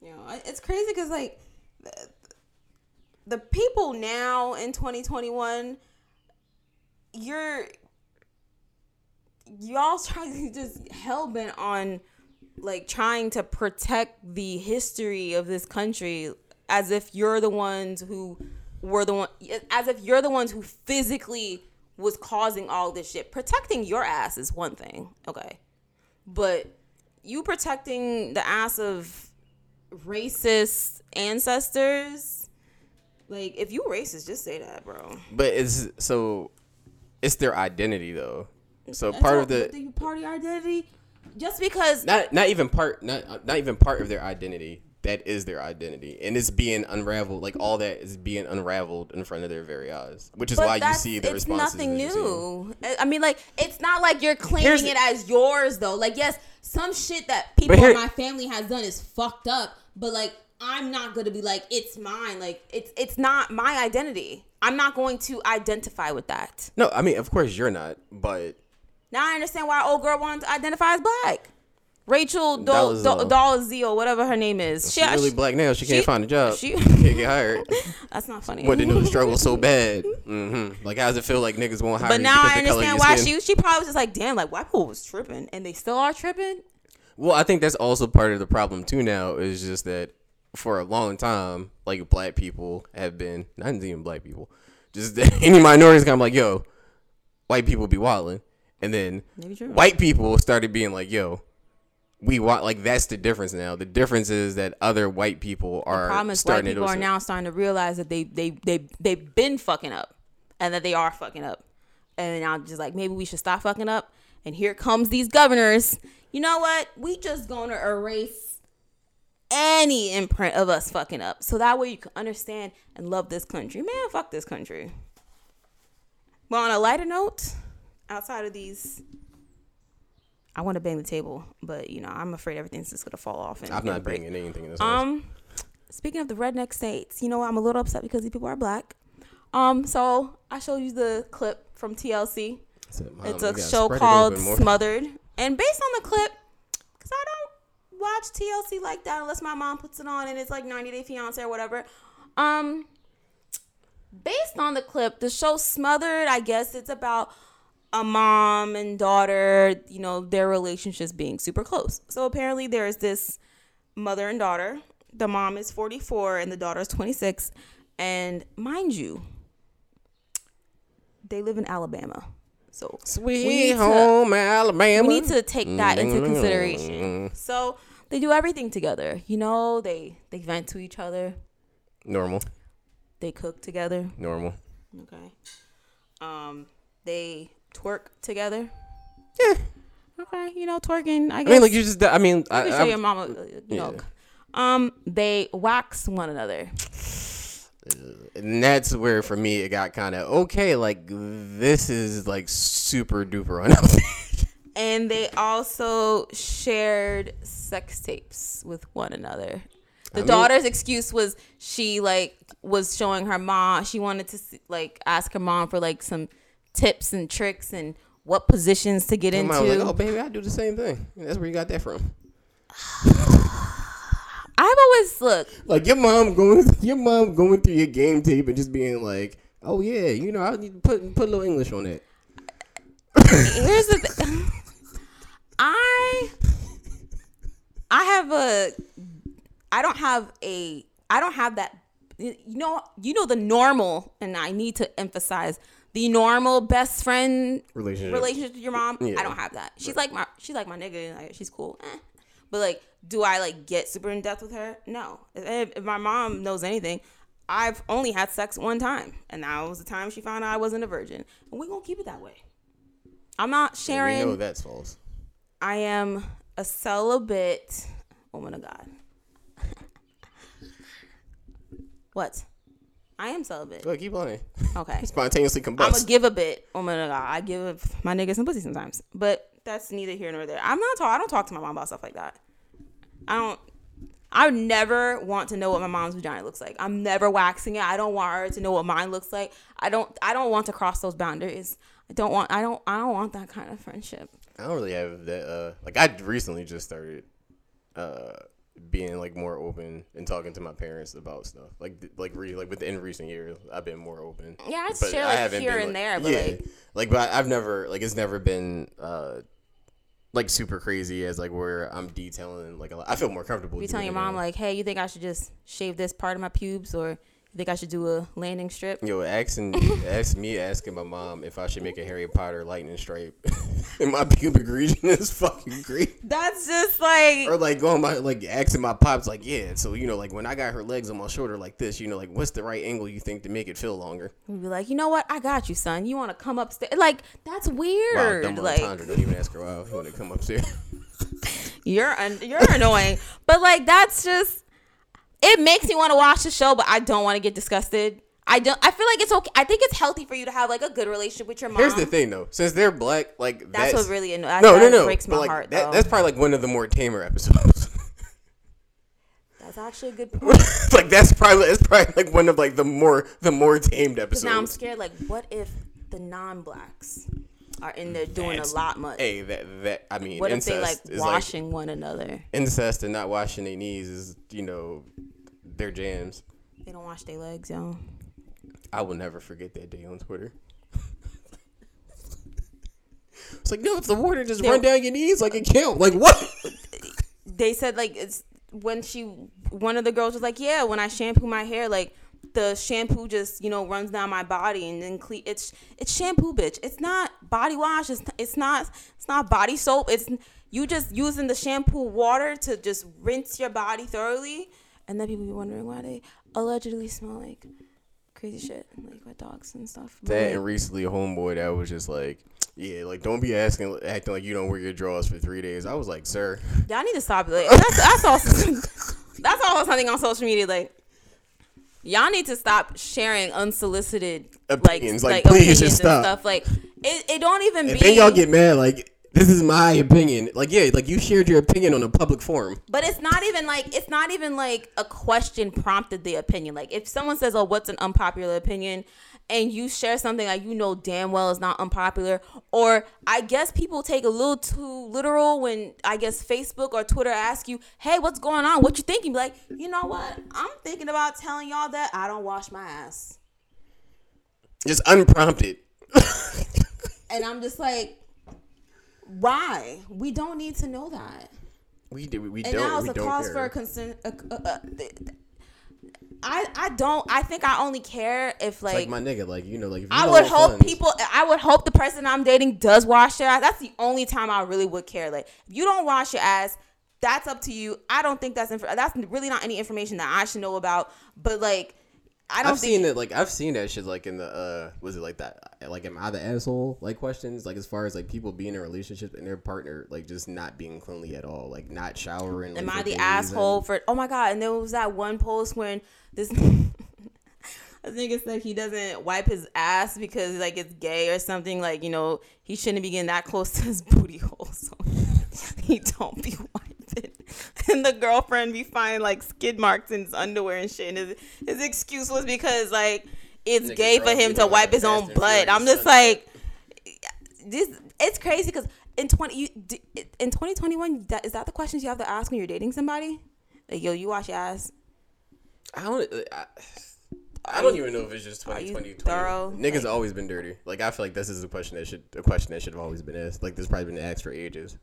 B: You know, it's crazy because like the, the people now in 2021, you're y'all [laughs] trying to just hell bent on like trying to protect the history of this country as if you're the ones who were the one as if you're the ones who physically was causing all this shit. Protecting your ass is one thing, okay? But you protecting the ass of racist ancestors, like if you racist, just say that, bro.
A: But it's so it's their identity though. So
B: That's
A: part of the
B: but you part of your identity, just because
A: not not even part not not even part of their identity. That is their identity, and it's being unraveled. Like all that is being unraveled in front of their very eyes, which is
B: But
A: why you see the
B: it's
A: responses.
B: nothing
A: that you see.
B: new. I- I mean, like it's not like you're claiming
A: Here's-
B: it as yours though. Like, yes, some shit that people
A: here-
B: in my family has done is fucked up, but like I'm not gonna be like it's mine. Like it's it's not my identity. I'm not going to identify with that.
A: No, I mean, of course you're not, but
B: Now I understand why old girl wanted to identify as black. Rachel Dol-
A: Dolezal.
B: Dol- Dolezal, whatever her name is.
A: she's really black now. She can't find a job.
B: she- [laughs]
A: She can't get hired. [laughs]
B: That's not funny.
A: What they know the struggle so [laughs] bad. hmm Like, how does it feel like niggas won't hire
B: But now I
A: the color of
B: understand why
A: skin?
B: she she probably was just like, damn, like white people was tripping, and they still are tripping.
A: Well, I think that's also part of the problem too. Now is just that for a long time, like black people have been not even black people, just any minorities. kind of like, yo, white people be wilding, and then white people started being like, yo, we want like that's the difference now. The difference is that other white people are
B: problem is white
A: starting
B: people
A: to
B: are now starting to realize that they they they they've been fucking up, and that they are fucking up, and now just like maybe we should stop fucking up. And here comes these governors. You know what? We just gonna erase any imprint of us fucking up, so that way you can understand and love this country. Man, fuck this country. But on a lighter note, outside of these. I want to bang the table, but you know I'm afraid everything's just gonna fall off. And,
A: I'm not
B: break.
A: bringing anything in this house.
B: Um, speaking of the redneck states, you know I'm a little upset because these people are black. Um, so I showed you the clip from TLC.
A: It, Mom.
B: it's a show
A: spread it
B: called. Smothered, and based on the clip, because I don't watch TLC like that unless my mom puts it on and it's like 90 Day Fiance or whatever. Um, based on the clip, the show Smothered, I guess it's about a mom and daughter, you know, their relationships being super close. So apparently there's this mother and daughter. The mom is 44 and the daughter is 26. And mind you, they live in Alabama. So
A: Sweet
B: to-
A: home Alabama.
B: we need to take that into
A: Mm-hmm.
B: consideration. So they do everything together. You know, they they vent to each other.
A: Normal,
B: They cook together.
A: normal.
B: Okay. Um, they twerk together.
A: Yeah.
B: Okay, you know, twerking. I guess.
A: I mean, like you just. I mean, I,
B: can show your mama uh, milk. Um, they wax one another.
A: and that's where for me it got kind of okay. Like this is like super duper unhealthy. [laughs]
B: and they also shared sex tapes with one another. The
A: mean-
B: daughter's excuse was she like was showing her mom. She wanted to see, like ask her mom for like some tips and tricks and what positions to get into.
A: like, oh baby, I do the same thing. That's where you got that from. [sighs]
B: I've always look.
A: Like your mom going, your mom going through your game tape and just being like, oh yeah, you know, I need to put put a little English on it.
B: Here's the thing. [laughs] I I have a I don't have a I don't have that you know you know the normal and I need to emphasize the normal best friend
A: Relationship.
B: relationship with your mom.
A: Yeah.
B: I don't have that. She's like my she's like my nigga. Like, she's cool. Eh. But like, do I like get super in depth with her? No. If, if my mom knows anything, I've only had sex one time, and that was the time she found out I wasn't a virgin, and we're gonna keep it that way. I'm not sharing.
A: We
B: sharing.
A: know that's false.
B: I am a celibate woman of God. [laughs] what? I am celibate.
A: Ahead, keep playing.
B: Okay. [laughs]
A: Spontaneously combust.
B: I'm gonna give a bit. Oh my God. I give my niggas some pussy sometimes, but that's neither here nor there. I'm not talk. I don't talk to my mom about stuff like that. I don't. I would never want to know what my mom's vagina looks like. I'm never waxing it. I don't want her to know what mine looks like. I don't. I don't want to cross those boundaries. I don't want. I don't. I don't want that kind of friendship.
A: I don't really have that. Uh, like I recently just started, uh, being like more open and talking to my parents about stuff. Like like re- like within recent years, I've been more open.
B: Yeah, I
A: But
B: share
A: I
B: like here
A: been,
B: and
A: like-
B: there, but
A: yeah,
B: like
A: like but I've never like it's never been uh like super crazy as like where I'm detailing like a lot. I feel more comfortable.
B: you telling your mom like, hey, you think I should just shave this part of my pubes, or you think I should do a landing strip?
A: Yo, asking, [laughs] ask me asking my mom if I should make a Harry Potter lightning stripe [laughs] in my pubic region is fucking great.
B: That's just like
A: Or like going my like asking my pops like, yeah, so you know like when I got her legs on my shoulder like this, you know like what's the right angle you think to make it feel longer?
B: We'd be like, you know what? I got you, son. You want to come upstairs? Like that's weird.
A: dumb
B: like
A: entendre. Don't even ask her wow you want to come upstairs. [laughs]
B: you're un- you're annoying, but like that's just it makes me want to watch the show, but I don't want to get disgusted. I don't. I feel like it's okay. I think it's healthy for you to have like a good relationship with your mom.
A: Here's the thing though, since they're black, like
B: That's,
A: that's,
B: what really annoys.
A: no, no,
B: that
A: no.
B: breaks my
A: like
B: heart.
A: that, that's probably like one of the more tamer episodes. [laughs]
B: That's actually a good [laughs] point.
A: like that's probably it's probably like one of like the more the more tamed
B: episodes. now I'm scared. Like, what if the non-blacks are in there doing
A: That's-
B: a lot much?
A: Hey, that that I mean,
B: what if they like washing one another?
A: incest and not washing their knees is you know their jams.
B: They don't wash their legs, yo.
A: I will never forget that day on Twitter. [laughs] it's like no, if the water just
B: They-
A: run down your knees like it count. Like what? [laughs]
B: they said like it's when she one of the girls was like yeah when i shampoo my hair like the shampoo just you know runs down my body and then cle- it's it's shampoo bitch it's not body wash it's, it's not it's not body soap it's you just using the shampoo water to just rinse your body thoroughly and then people be wondering why they allegedly smell like crazy shit like with dogs and stuff But,
A: That
B: like,
A: and recently a homeboy that was just like, yeah, like don't be asking acting like you don't wear your drawers for three days. I was like, sir,
B: Y'all need to stop. Like, that's that's also [laughs] that's also something on social media. Like, y'all need to stop sharing unsolicited
A: Opinions,
B: like
A: like, please just
B: and
A: stop.
B: stuff. Like, it, it don't even
A: and
B: be.
A: then y'all get mad like this is my opinion. Like yeah, like you shared your opinion on a public forum.
B: but it's not even like it's not even like a question prompted the opinion. Like, if someone says, "Oh, what's an unpopular opinion?" and you share something like you know damn well is not unpopular, or I guess people take a little too literal when I guess Facebook or Twitter ask you, "Hey, what's going on? What you thinking?" Be like, you know what? I'm thinking about telling y'all that I don't wash my ass,
A: Just unprompted. [laughs]
B: and I'm just like, why? We don't need to know that.
A: We do. We
B: and
A: don't.
B: now it's a cause
A: care.
B: for a concern. Uh, uh, uh, I I don't. I think I only care if like,
A: like my nigga, like you know, like if you
B: I would hope
A: funds-
B: people. I would hope the person I'm dating does wash their ass. That's the only time I really would care. Like if you don't wash your ass, that's up to you. I don't think that's inf- that's really not any information that I should know about. But like, I don't
A: I've seen it like I've seen that shit like in the uh was it like that like am I the asshole like questions like as far as like people being in a relationship and their partner like just not being cleanly at all like not showering.
B: Am
A: like,
B: I the asshole for? Oh my god! And there was that one post when this. I think it's like he doesn't wipe his ass because like it's gay or something. Like you know he shouldn't be getting that close to his [laughs] booty hole, so [laughs] he don't be wiping. [laughs] And the girlfriend be finding like skid marks in his underwear and shit. And his his excuse was because like it's
A: Nigga
B: gay for him to wipe his own butt. I'm just like this it's crazy because in 20 you in 2021 that is that the questions you have to ask when you're dating somebody like yo you wash your ass
A: I don't. uh, I, I don't even know if it's just
B: are
A: 2020.
B: thorough?
A: Niggas
B: Like-
A: always been dirty. Like I feel like this is a question that should a question that should have always been asked. Like this probably been asked for ages.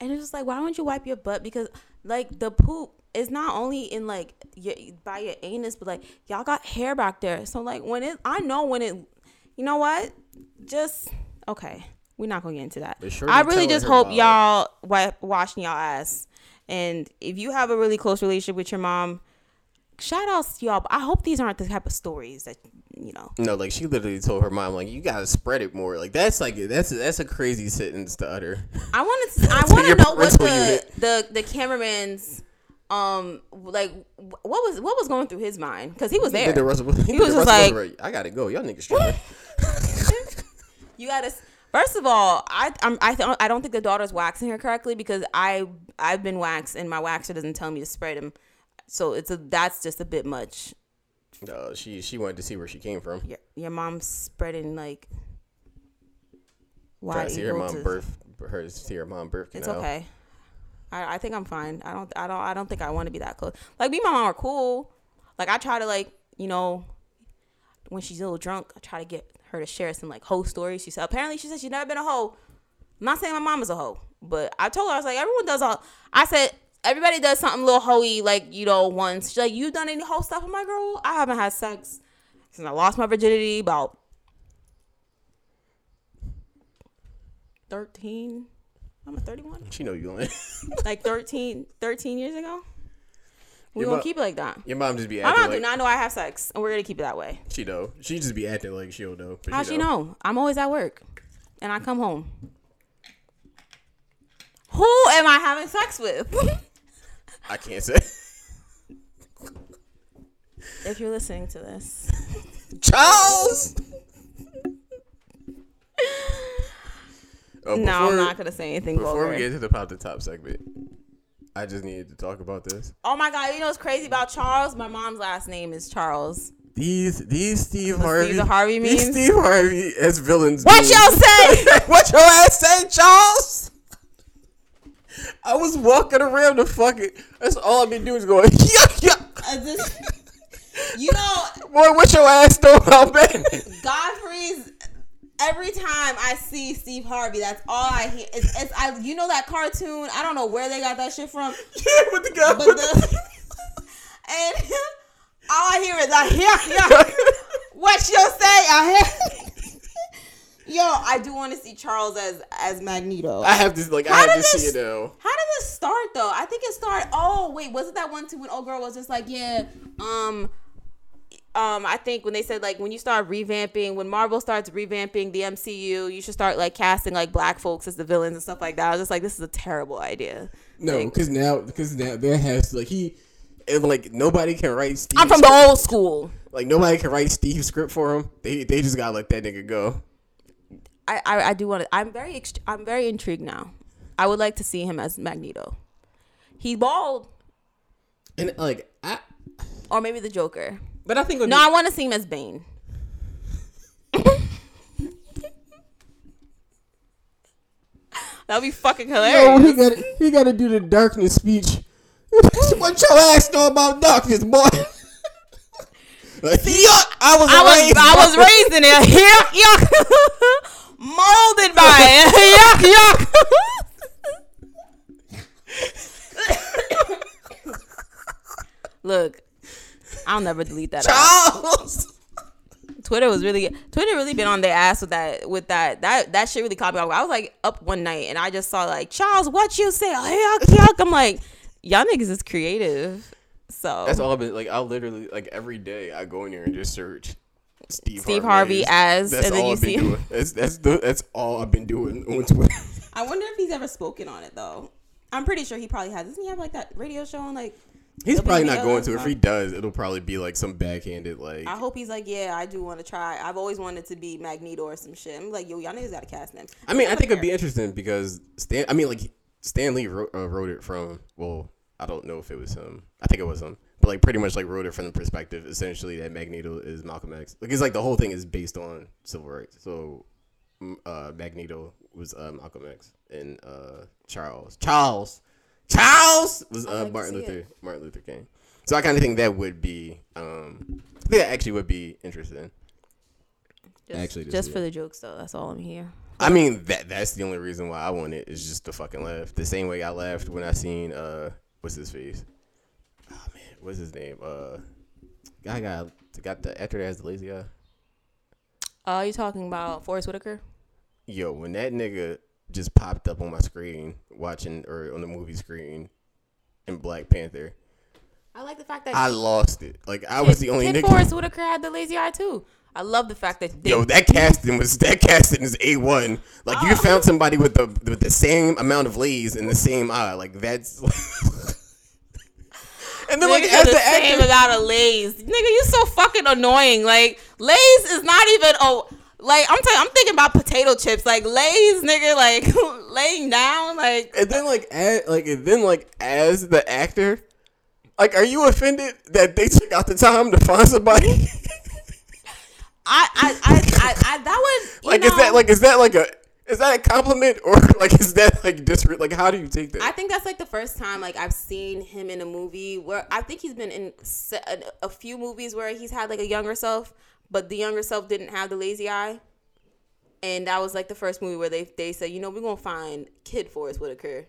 B: And it's just like why don't you wipe your butt? Because like the poop is not only in like your by your anus but like y'all got hair back there. So like when it i know when it you know what? Just okay we're not gonna get into that.
A: Sure
B: i really just hope y'all wipe washing y'all ass. And if you have a really close relationship with your mom shout outs to y'all. But i hope these aren't the type of stories that you know.
A: No, like she literally told her mom, like, you gotta spread it more. Like that's like that's that's a crazy sentence to utter.
B: I want [laughs] to. I want to know what the,
A: unit.
B: the the cameraman's um like what was what was going through his mind because he was there.
A: Did the Russell, he, did
B: was
A: the
B: like-
A: I gotta go. Y'all niggas tripping. [laughs]
B: You gotta. First of all, I I'm, I th- I don't think the daughter's waxing her correctly because I I've been waxed and my waxer doesn't tell me to spread him, so it's a that's just a bit much.
A: No, she she wanted to see where she came from.
B: Your your mom's spreading like. Why
A: to see her mom birth her see her mom birth
B: It's okay. I, I think I'm fine. I don't I don't I don't think I want to be that close. Like me and my mom are cool. Like I try to like, you know, when she's a little drunk, I try to get her to share some like hoe stories. She said apparently she said she's never been a hoe. I'm not saying my mom is a hoe, but I told her I was like everyone does all I said everybody does something a little hoey like, you know, once. She's like, You done any whole stuff? I'm like, girl, I haven't had sex since I lost my virginity about thirteen. I'm a 31
A: She know you lying. [laughs]
B: like 13, 13 years ago. We
A: Your
B: gonna
A: mo-
B: keep it like that.
A: Your mom just be
B: My
A: acting
B: mom do
A: like
B: not know I have sex, and we're gonna keep it that way.
A: she know. She just be acting like she don't know.
B: How
A: she
B: she know? I'm always at work, and I come home. Who am I having sex with? [laughs]
A: I can't say.
B: if you're listening to this,
A: Charles. Oh,
B: no, I'm not gonna say anything
A: Before
B: vulgar.
A: we get to the pop the top segment, I just needed to talk about this.
B: oh my god, you know what's crazy about Charles? My mom's last name is Charles.
A: These these Steve
B: The
A: Harvey
B: Steve Harvey
A: these? Steve Harvey as villains.
B: What
A: memes.
B: y'all say? [laughs]
A: what your ass say, Charles? I was walking around the fucking. That's all I've been doing is going [laughs] yuck yuck.
B: you know,
A: Boy, what your ass know about Ben?
B: Godfrey's. Every time I see Steve Harvey, that's all I hear. It's, it's I, you know that cartoon. I don't know where they got that shit from, [laughs]
A: yeah, with the guy.
B: but the [laughs] and all I hear is I hear. What you say? I hear. Yo, I do want to see Charles as as Magneto.
A: I have to like. I
B: How
A: have
B: did
A: to see
B: this-
A: it now.
B: How did this start though? I think it started. Oh wait, was it that one too when old girl was just like, yeah, um, um, I think when they said like when you start revamping, when Marvel starts revamping the MCU, you should start like casting like black folks as the villains and stuff like that. I was just like, this is a terrible idea.
A: No,
B: Like,
A: because now, because now there has like he, and like nobody can write. Steve
B: I'm from the old school.
A: Like nobody can write Steve's script for him. They they just gotta let that nigga go.
B: I I, I do want to. I'm very ext- I'm very intrigued now. I would like to see him as Magneto. He's bald,
A: And like I,
B: or maybe the Joker.
A: but I think
B: No, I want to see him as Bane. That'd be fucking
A: Yo,
B: hilarious.
A: he got he got to do the darkness speech. [laughs] what your ass know about darkness, boy? [laughs] like, yuck! I was
B: I was I was raised in it. [laughs] Yuck yuck. Molded by it. [laughs] yuck yuck. Look, I'll never delete that.
A: Charles.
B: Twitter was really Twitter really been on their ass with that with that that that shit really caught me off. I was like up one night and I just saw like Charles, what you say? Oh, yuck yuck. I'm like, y'all niggas is creative. So
A: That's all I've been like. I literally like every day I go in here and just search Steve,
B: Steve Harvey as,
A: That's
B: and then
A: all
B: you
A: I've been
B: see him.
A: doing. That's that's the, that's all I've been doing on Twitter. [laughs]
B: I wonder if he's ever spoken on it though. I'm pretty sure he probably has. Doesn't he have like that radio show on like?
A: He's probably not going to. If he does, it'll probably be like some backhanded like.
B: I hope he's like, yeah, I do want to try. I've always wanted to be Magneto or some shit. I'm like, yo, y'all niggas gotta cast him.
A: I mean, I think it'd be interesting because Stan. I mean, like Stan Lee wrote, uh, wrote it from. Well, I don't know if it was him. I think it was him. Like, pretty much like wrote it from the perspective, essentially, that Magneto is Malcolm X. Like, it's like the whole thing is based on civil rights. So, uh, Magneto was uh, Malcolm X, and uh, Charles, Charles, Charles was uh,
B: like
A: Martin Luther,
B: it.
A: Martin Luther King. So I kind of think that would be. Um, I think that actually would be interesting.
B: Just,
A: Actually, just
B: just for the jokes though. That's all I'm here.
A: I mean that that's the only reason why I want it is just to fucking laugh. The same way I laughed when I seen uh what's his face? Oh man, what's his name? Uh guy got got the actor that has the lazy eye.
B: Uh, you talking about Forest Whitaker?
A: Yo, when that nigga just popped up on my screen watching or on the movie screen in Black Panther,
B: I like the fact that
A: I lost it. Like I was the only
B: Kid
A: nigga.
B: Forest Whitaker had the lazy eye too. I love the fact that they,
A: Yo, that casting was that casting is a one. Like you
B: Oh.
A: found somebody with the with the same amount of lays in the same eye. Like that's. [laughs] and then like as
B: the
A: the
B: same
A: actor,
B: amount of lays. Nigga, you so fucking annoying. Like lays is not even oh. Like I'm telling, I'm thinking about potato chips. Like lays, nigga, like [laughs] laying down. Like
A: and then like as, like and then like as the actor, like are you offended that they took out the time to find somebody?
B: I, I, I, I, I that was
A: like
B: know,
A: is that like is that like a is that a compliment or [laughs] like is that like disre- like how do you take that?
B: I think that's like the first time like I've seen him in a movie where I think he's been in a, a few movies where he's had like a younger self, but the younger self didn't have the lazy eye. And that was like the first movie where they they said, you know, we're gonna find Kid Forest Whitaker.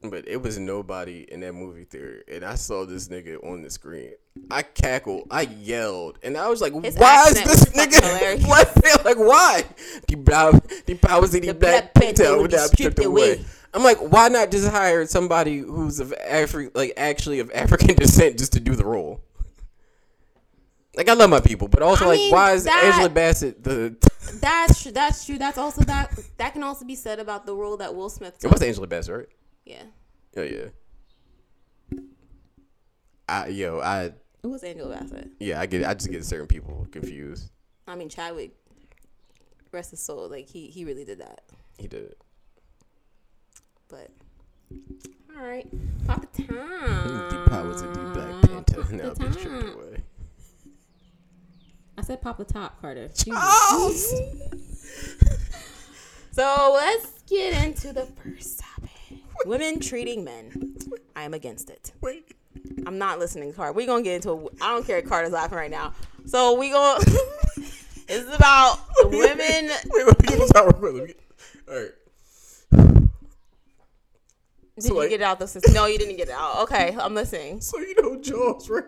A: But it was nobody in that movie theater, and I saw this nigga on the screen. I cackled, I yelled, and I was like,
B: His
A: "Why is this nigga? [laughs] What? Like, why? The brow, the powers of the,
B: The
A: black
B: Black Panther
A: panther would
B: be stripped
A: away."
B: away.
A: I'm like, why not just hire somebody who's of Afri- like actually of African [laughs] descent just to do the role? Like, I love my people, but also
B: I
A: like,
B: mean,
A: why is
B: that-
A: Angela Bassett the?
B: That's true. That's true. That's also that that can also be said about the role that Will Smith
A: It was Angela Bassett, right?
B: Yeah,
A: Oh yeah. I yo, I
B: it was Angela Bassett.
A: yeah, I get I just get certain people confused.
B: I mean Chadwick, rest his soul. Like he he really did that.
A: He did it.
B: But all right, pop the time.
A: The powers of the Black Panther now be stripped away.
B: I said pop the top, Carter. [laughs]
A: Oh! [laughs]
B: So let's get into the first women treating men. I am against it.
A: Wait.
B: I'm not listening, Carter. We're gonna get into. A, I don't care. if Carter's laughing right now. So we going [laughs] It's about the women. [laughs]
A: Wait, let me get this out real quick. Let me get- All right.
B: Did
A: So,
B: you
A: like-
B: get it out the system? No, you didn't get it out. Okay, I'm listening.
A: So you know Jaws, right?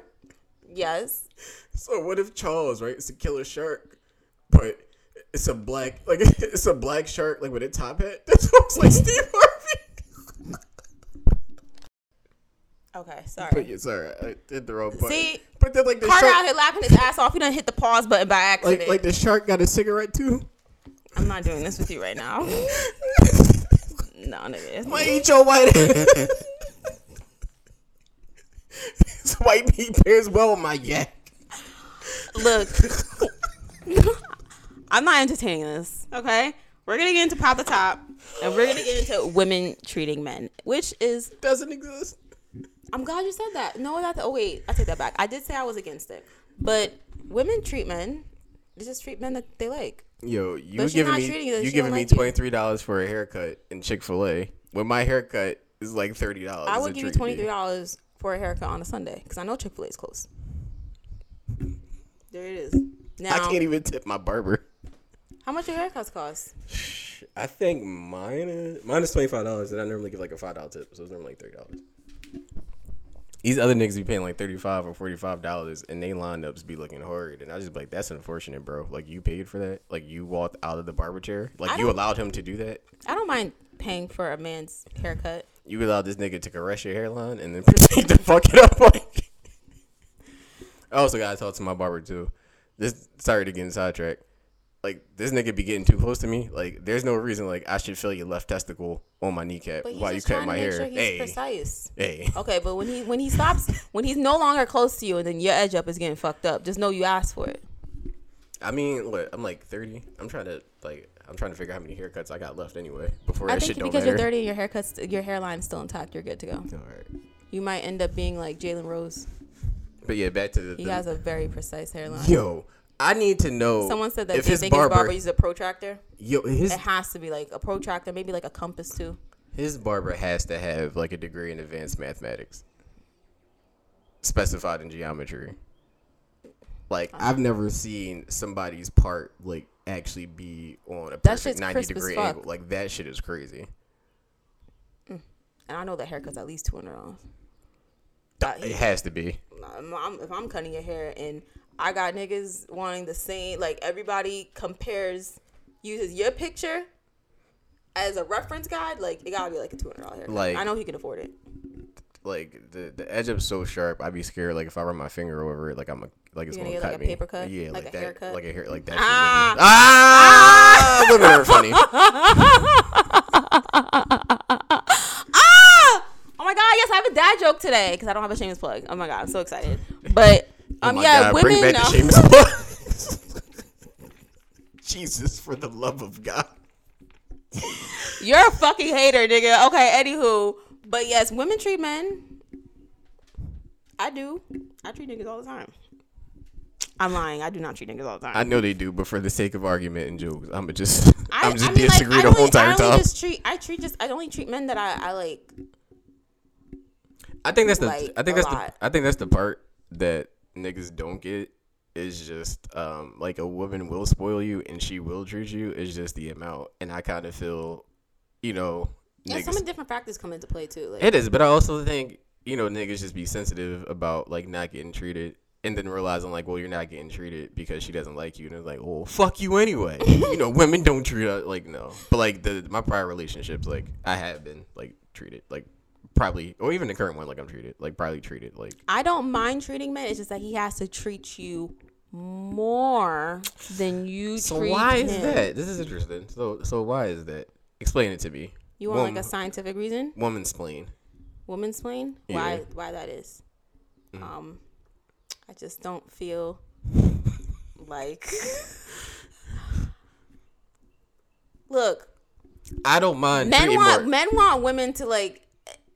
B: Yes.
A: So what if Charles, right? It's a killer shark, but it's a black, like [laughs] it's a black shark, like with a top hat. That looks like Steve Harvey.
B: Okay, sorry.
A: But yeah, sorry, I did the wrong button.
B: See,
A: but then like the
B: Carter out here laughing his ass off. He done hit the pause button by accident.
A: like like the shark got a cigarette too.
B: I'm not doing this with you right now. [laughs] no, nigga.
A: Why eat your white? This [laughs] [laughs] white meat pairs well with my yak.
B: Look, I'm not entertaining this. Okay, we're gonna get into pop the top, and we're gonna get into women treating men, which is.
A: Doesn't exist.
B: I'm glad you said that. No, that. Oh wait, I take that back. I did say I was against it, but women treat men. They just treat men that they like.
A: Yo, you giving
B: not
A: me
B: you
A: giving me
B: like
A: twenty three dollars for a haircut in Chick fil A when my haircut is like thirty dollars.
B: I would give you twenty three dollars for a haircut on a Sunday because I know Chick Fil A is close. There it is. Now,
A: I can't even tip my barber.
B: how much your haircuts cost?
A: I think mine is mine is twenty five dollars, and I normally give like a five dollar tip, so it's normally like thirty dollars. These other niggas be paying like thirty five or forty five dollars, and they lineups be looking hard, and I just be like, that's unfortunate, bro. Like you paid for that, like you walked out of the barber chair, like
B: I
A: you allowed him to do that.
B: I don't mind paying for a man's haircut.
A: You allowed this nigga to caress your hairline and then [laughs] proceed to fuck it up. Like, [laughs] I also gotta talk to my barber too. This sorry to get in sidetrack. Like this nigga be getting too close to me. Like there's no reason like I should feel your left testicle on my kneecap while you cut my hair.
B: sure he's
A: hey,
B: precise.
A: hey.
B: Okay, but when he when he stops, [laughs] when he's no longer close to you, and then your edge up is getting fucked up, just know you asked for it.
A: I mean, what? I'm like 30. I'm trying to like I'm trying to figure out how many haircuts I got left anyway before
B: I
A: that
B: think
A: shit don't
B: because
A: matter.
B: you're 30 and your haircuts, your hairline's still intact, you're good to go.
A: All right.
B: You might end up being like Jalen Rose.
A: But yeah, back to the,
B: He
A: the-
B: has a very precise hairline.
A: yo. I need to know.
B: Someone said that
A: if
B: they
A: his
B: think
A: barber,
B: his barber uses a protractor.
A: yo, his
B: It has to be like a protractor, maybe like a compass too.
A: His barber has to have like a degree in advanced mathematics, specified in geometry. Like I've never seen somebody's part like actually be on a perfect ninety degree angle. Like that shit is crazy. Mm.
B: And I know that haircut's at least two hundred dollars.
A: It has to be.
B: I'm, I'm, if I'm cutting your hair and I got niggas wanting the same, like everybody compares, uses your picture as a reference guide, like it gotta be like a two hundred dollar haircut.
A: Like-
B: I know he can afford it.
A: like the the edge up so sharp. I'd be scared. Like if I run my finger over it, like I'm a like it's
B: You're
A: gonna,
B: gonna
A: cut
B: like, a
A: me.
B: paper cut?
A: Yeah,
B: Like
A: like,
B: a
A: that.
B: haircut?
A: Like a hair, like that.
B: Ah!
A: Ah, women are funny. [laughs]
B: ah! Oh my god, yes, I have a dad joke today because I don't have a shameless plug. Oh my god, I'm so excited. But um,
A: my
B: yeah,
A: God,
B: women.
A: bring back
B: um,
A: the Seamus [laughs] Jesus, for the love of God.
B: You're a fucking hater, nigga. Okay, anywho. But yes, women treat men. I do. I treat niggas all the time. I'm lying. I do not treat niggas all the time.
A: I know they do, but for the sake of argument and jokes, I'm gonna just
B: I,
A: I'm just
B: I mean,
A: disagree
B: I
A: the whole
B: only-
A: entire
B: I only
A: time.
B: just treat. I treat just. I only treat men that I, I like.
A: I think that's the
B: like,
A: I think that's
B: lot.
A: the I think that's the part that niggas don't get is just um like a woman will spoil you and she will treat you is just the amount and I kind of feel you know
B: Yeah,
A: niggas
B: some different factors come into play too. Like,
A: it is but I also think you know niggas just be sensitive about like not getting treated and then realizing like well you're not getting treated because she doesn't like you and it's like oh, fuck you anyway [laughs] you know women don't treat us like no but like the my prior relationships like I have been like treated like probably or even the current one like I'm treated like probably treated like
B: I don't mind treating men. It's just that he has to treat you more than you
A: So
B: treat
A: why is
B: him.
A: that? This is interesting. So so why is that? Explain it to me.
B: You want like a scientific reason?
A: woman's spleen.
B: Woman's spleen.
A: Yeah.
B: Why why that is?
A: Mm.
B: Um I just don't feel like [laughs] Look,
A: I don't mind
B: men want
A: more.
B: men want women to like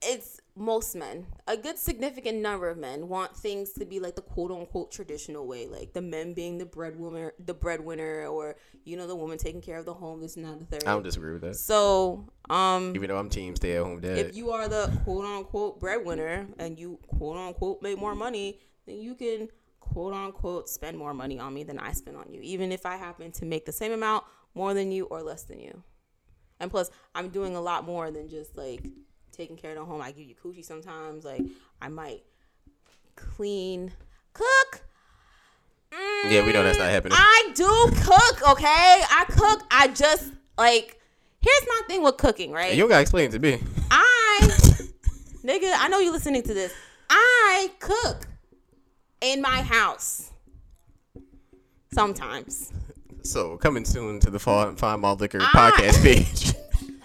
B: it's most men a good significant number of men want things to be like the quote unquote traditional way like the men being the breadwinner the breadwinner or you know the woman taking care of the home this and that the third
A: I don't disagree with that.
B: so um
A: Even though I'm team stay at home dad.
B: if you are the quote unquote breadwinner and you quote unquote make more money, then you can quote unquote spend more money on me than I spend on you, even if I happen to make the same amount more than you or less than you. And plus, I'm doing a lot more than just like taking care of the home. I give you coochie sometimes. Like I might clean, cook.
A: yeah, we know that's not mm, happening.
B: I do cook, okay? I cook. I just like here's my thing with cooking, right?
A: you gotta explain it to me.
B: I, [laughs] nigga, I know you're listening to this. I cook in my house sometimes.
A: So coming soon to the Fine, Fine Malt Liquor
B: I-
A: podcast [laughs] page.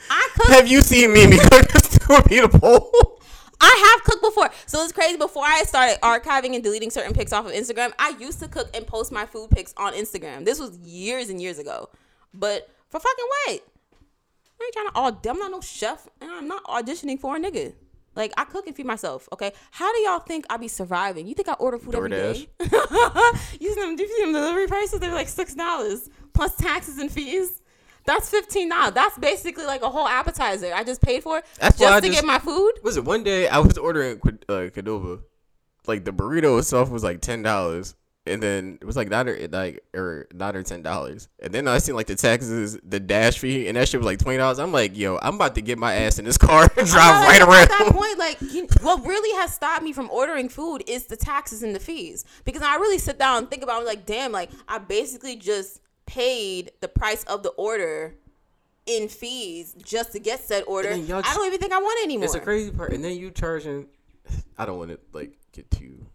B: I cook.
A: Have you seen Mimi cook? [laughs] [laughs] This would be the poll.
B: I have cooked before. So it's crazy. Before I started archiving and deleting certain pics off of Instagram, I used to cook and post my food pics on Instagram. This was years and years ago. But for fucking what? I ain't trying to aud- I'm not no chef, and I'm not auditioning for a nigga. Like I cook and feed myself. Okay, how do y'all think I be surviving? You think I order food every day? [laughs] you see them, you see them delivery prices? They're like six dollars plus taxes and fees. That's fifteen dollars. That's basically like a whole appetizer. I just paid for
A: That's why
B: just
A: I
B: to
A: just-
B: get my food.
A: Was it one day I was ordering uh, like the burrito itself was like ten dollars, and then it was like nine or like or nine or ten dollars, and then I seen like the taxes, the dash fee, and that shit was like twenty dollars. I'm like, yo, I'm about to get my ass in this car and drive right around.
B: At that point, like, you, what really has stopped me from ordering food is the taxes and the fees. Because I really sit down and think about, it, I'm like, damn, like, I basically just paid the price of the order in fees just to get said order. I don't even think I want it anymore.
A: It's a crazy part, and then you charging. I don't want to like get too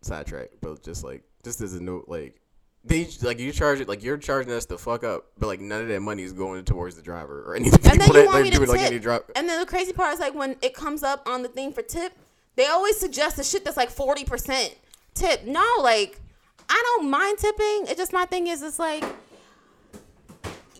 A: sidetracked, but just like just as a note, like they like you charge it like you're charging us the fuck up, but like none of that money is going towards the driver or any of the
B: and then [laughs] you
A: that
B: want me
A: like
B: to
A: doing like
B: tip.
A: any drop.
B: And then the crazy part is like when it comes up on the thing for tip, they always suggest the shit that's like forty percent tip. No, like I don't mind tipping. It's just my thing is it's like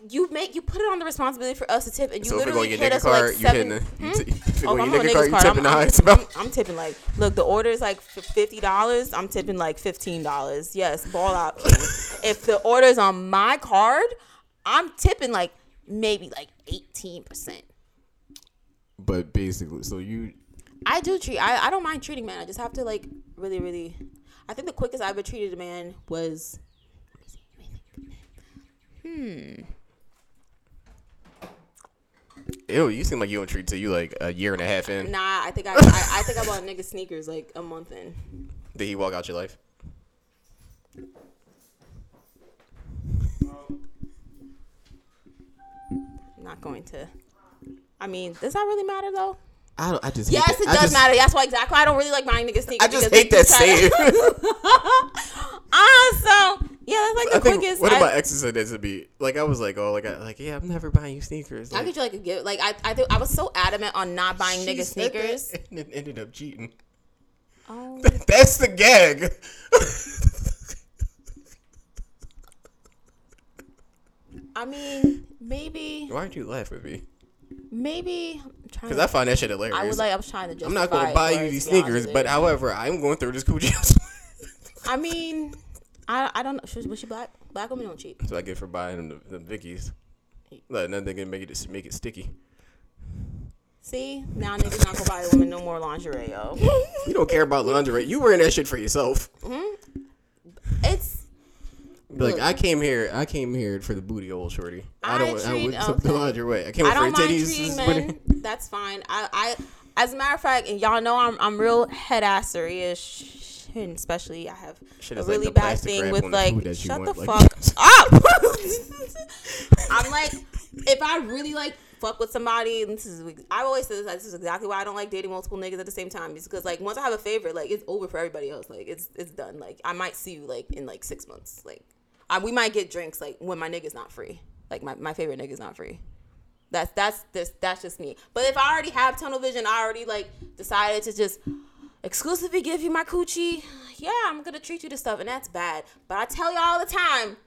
B: you make you put it on the responsibility for us to tip, and you
A: So if we go
B: literally hit us
A: card,
B: like seven.
A: you
B: Hmm?
A: t-
B: Oh, I'm
A: your nigga
B: a
A: card, you tipping
B: I'm,
A: the
B: I'm,
A: highest amount.
B: I'm, I'm tipping like, look, the order is like fifty dollars. I'm tipping like fifteen dollars. Yes, ball out. [laughs] if the order is on my card, I'm tipping like maybe like eighteen percent.
A: But basically, so you
B: I do treat. I, I don't mind treating man. I just have to like really, really. I think the quickest I ever treated a man was. Hmm.
A: Ew, you seem like you don't treat till you like a year and a half in.
B: Nah, I think I, I, I think I bought nigga sneakers like a month in.
A: Did he walk out your life?
B: Not going to. I mean, does that really matter though?
A: I don't. I just.
B: Yes, it
A: that.
B: Does
A: just,
B: matter. That's why exactly why I don't really like buying niggas sneakers.
A: I just hate that saying. [laughs]
B: Ah, so yeah, that's like the
A: I think,
B: quickest.
A: what
B: I,
A: about exes said it to be like? I was like, oh, like, I, like, yeah, I'm never buying you sneakers.
B: I
A: Like,
B: get you like a gift. Like I, I, think I was so adamant on not buying niggas
A: that
B: sneakers. [laughs]
A: and then ended up cheating.
B: Oh, [laughs]
A: That's the gag.
B: I mean, maybe,
A: Why aren't you laughing at me?
B: Maybe.
A: Because I find that shit hilarious.
B: I was like, I was trying to.
A: I'm not going to buy you these
B: to be honest
A: sneakers, but however, I'm going through this coochie.
B: I mean, I, I don't know. She, was she black? Black women don't cheat.
A: so I get for buying them the, the Vickies. Like, nothing can make it make it sticky.
B: See, now niggas not gonna buy a woman no more lingerie, yo. [laughs]
A: You don't care about lingerie. You wearing that shit for yourself.
B: Mm-hmm.
A: It's Like I came here, I came here for the booty, old shorty. I,
B: I
A: don't. I
B: treat-
A: to the
B: okay.
A: lingerie. I came
B: I
A: here
B: don't
A: for
B: mind
A: titties.
B: treating
A: this is what
B: men. That's fine. I, I, as a matter of fact, and y'all know I'm, I'm real head assery ish, and especially I have
A: Shit
B: a
A: like
B: really
A: the
B: bad thing with like, shut the
A: like-
B: fuck [laughs] up. [laughs] I'm like, if I really like fuck with somebody, and this is, I always say this, like, this is exactly why I don't like dating multiple niggas at the same time, is because like once I have a favorite, like it's over for everybody else. Like it's, it's done. Like I might see you like in like six months. Like I, we might get drinks like when my nigga's not free. Like my, my favorite nigga's not free. That's that's this that's just me. But if I already have tunnel vision, I already like decided to just exclusively give you my coochie. Yeah, I'm gonna treat you to stuff, and that's bad. But I tell you all the time,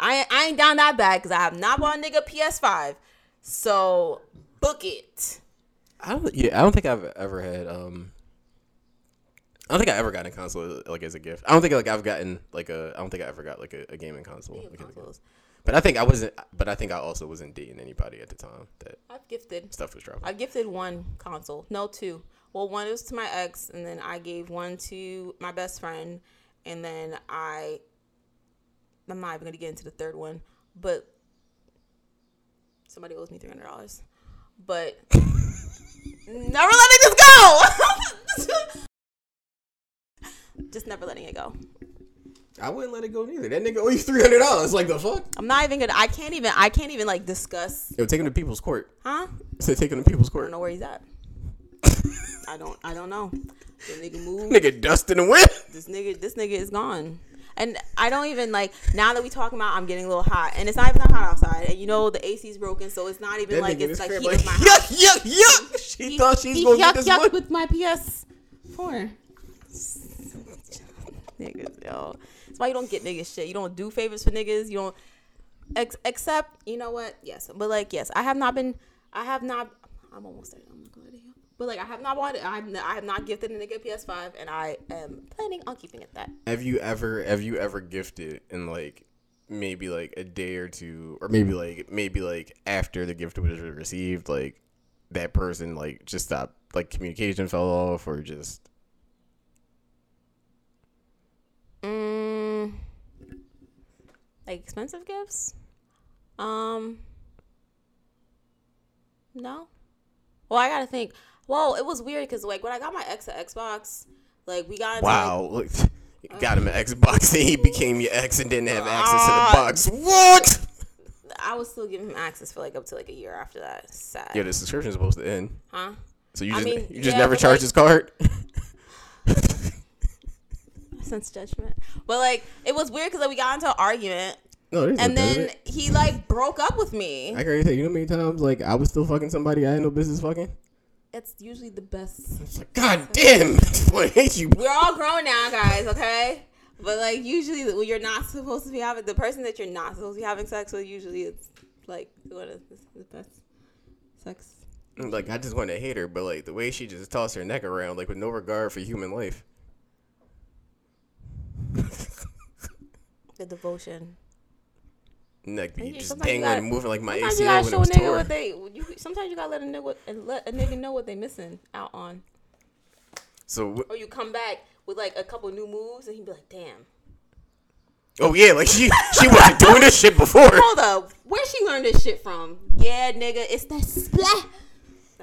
B: I I ain't down that bad because I have not bought a nigga PS5. So book it.
A: I don't. Yeah, I don't think I've ever had. Um, I don't think I ever got a console like as a gift. I don't think like I've gotten like a. I don't think I ever got like a, a gaming console. like, as a gift.
B: Consoles.
A: But I think I wasn't. But I think I also wasn't dating anybody at the time that
B: I've gifted.
A: stuff was dropping.
B: I've gifted one console. No, two. Well, one was to my ex, and then I gave one to my best friend, and then I. I'm not even gonna get into the third one, but somebody owes me three hundred dollars. But [laughs] never letting this go. [laughs] [laughs] Just never letting it go.
A: I wouldn't let it go neither. That nigga owe you three hundred dollars. Like the fuck?
B: I'm not even gonna. I can't even. I can't even like discuss.
A: Yo, take him to people's court.
B: Huh?
A: Say take him to people's court.
B: I don't know where he's at. [laughs] I don't. I don't know. The nigga moved.
A: Nigga dust in the wind.
B: this nigga this nigga is gone and i don't even like now that we talking about i'm getting a little hot and it's not even that hot outside and you know the ac's broken so it's not even
A: That
B: like it's like heat
A: like
B: my house
A: yuck yuck yuck. She
B: He-
A: thought she's
B: he
A: gonna
B: yuck,
A: get this
B: yuck
A: one.
B: with my ps4 niggas yo. That's why you don't get niggas shit. You don't do favors for niggas. You don't ex- except you know what? Yes. But like yes i have not been i have not i'm almost there. I'm gonna you but like I have not bought it. I have, not gifted a nigga a PS5, and I am planning on keeping it that.
A: Have you ever have you ever gifted in like maybe like a day or two or maybe like maybe like after the gift was received like that person like just stopped like communication fell off or just
B: Mm, like expensive gifts? Um, no. Well, I gotta think. Well, it was weird because like when I got my ex an Xbox, like we got into, like,
A: wow look you got him an Xbox and he became your ex and didn't have access to
B: Ah.
A: the box what
B: I was still giving him access for like up to like a year after that. Sad,
A: yeah the subscription's supposed to end
B: huh?
A: so you
B: I
A: just
B: mean,
A: you just
B: yeah,
A: never
B: but,
A: charge
B: like-
A: his card [laughs]
B: Sense judgment, but like it was weird because like, we got into an argument,
A: oh, no
B: and
A: no
B: then he like broke up with me.
A: I can already tell you know how many times like I was still fucking somebody I had no business fucking
B: It's usually the best
A: like god damn [laughs] I hate you
B: we're all grown now, guys, okay? But like usually when you're not supposed to be having the person that you're not supposed to be having sex with, usually it's like what is the best sex.
A: Like I just want to hate her, but like the way she just tossed her neck around, like with no regard for human life.
B: The devotion.
A: Be
B: you-
A: just dangling
B: gotta-
A: and moving like my
B: Sometimes you gotta
A: when
B: show a nigga
A: torn.
B: what they. You, sometimes you gotta let a nigga let a nigga know what they missing out on,
A: So wh-
B: or you come back with like a couple new moves, and he'd be like, "Damn,
A: oh yeah, like she she wasn't doing this shit before.
B: hold up, where she learned this shit from? Yeah, nigga, it's that splat.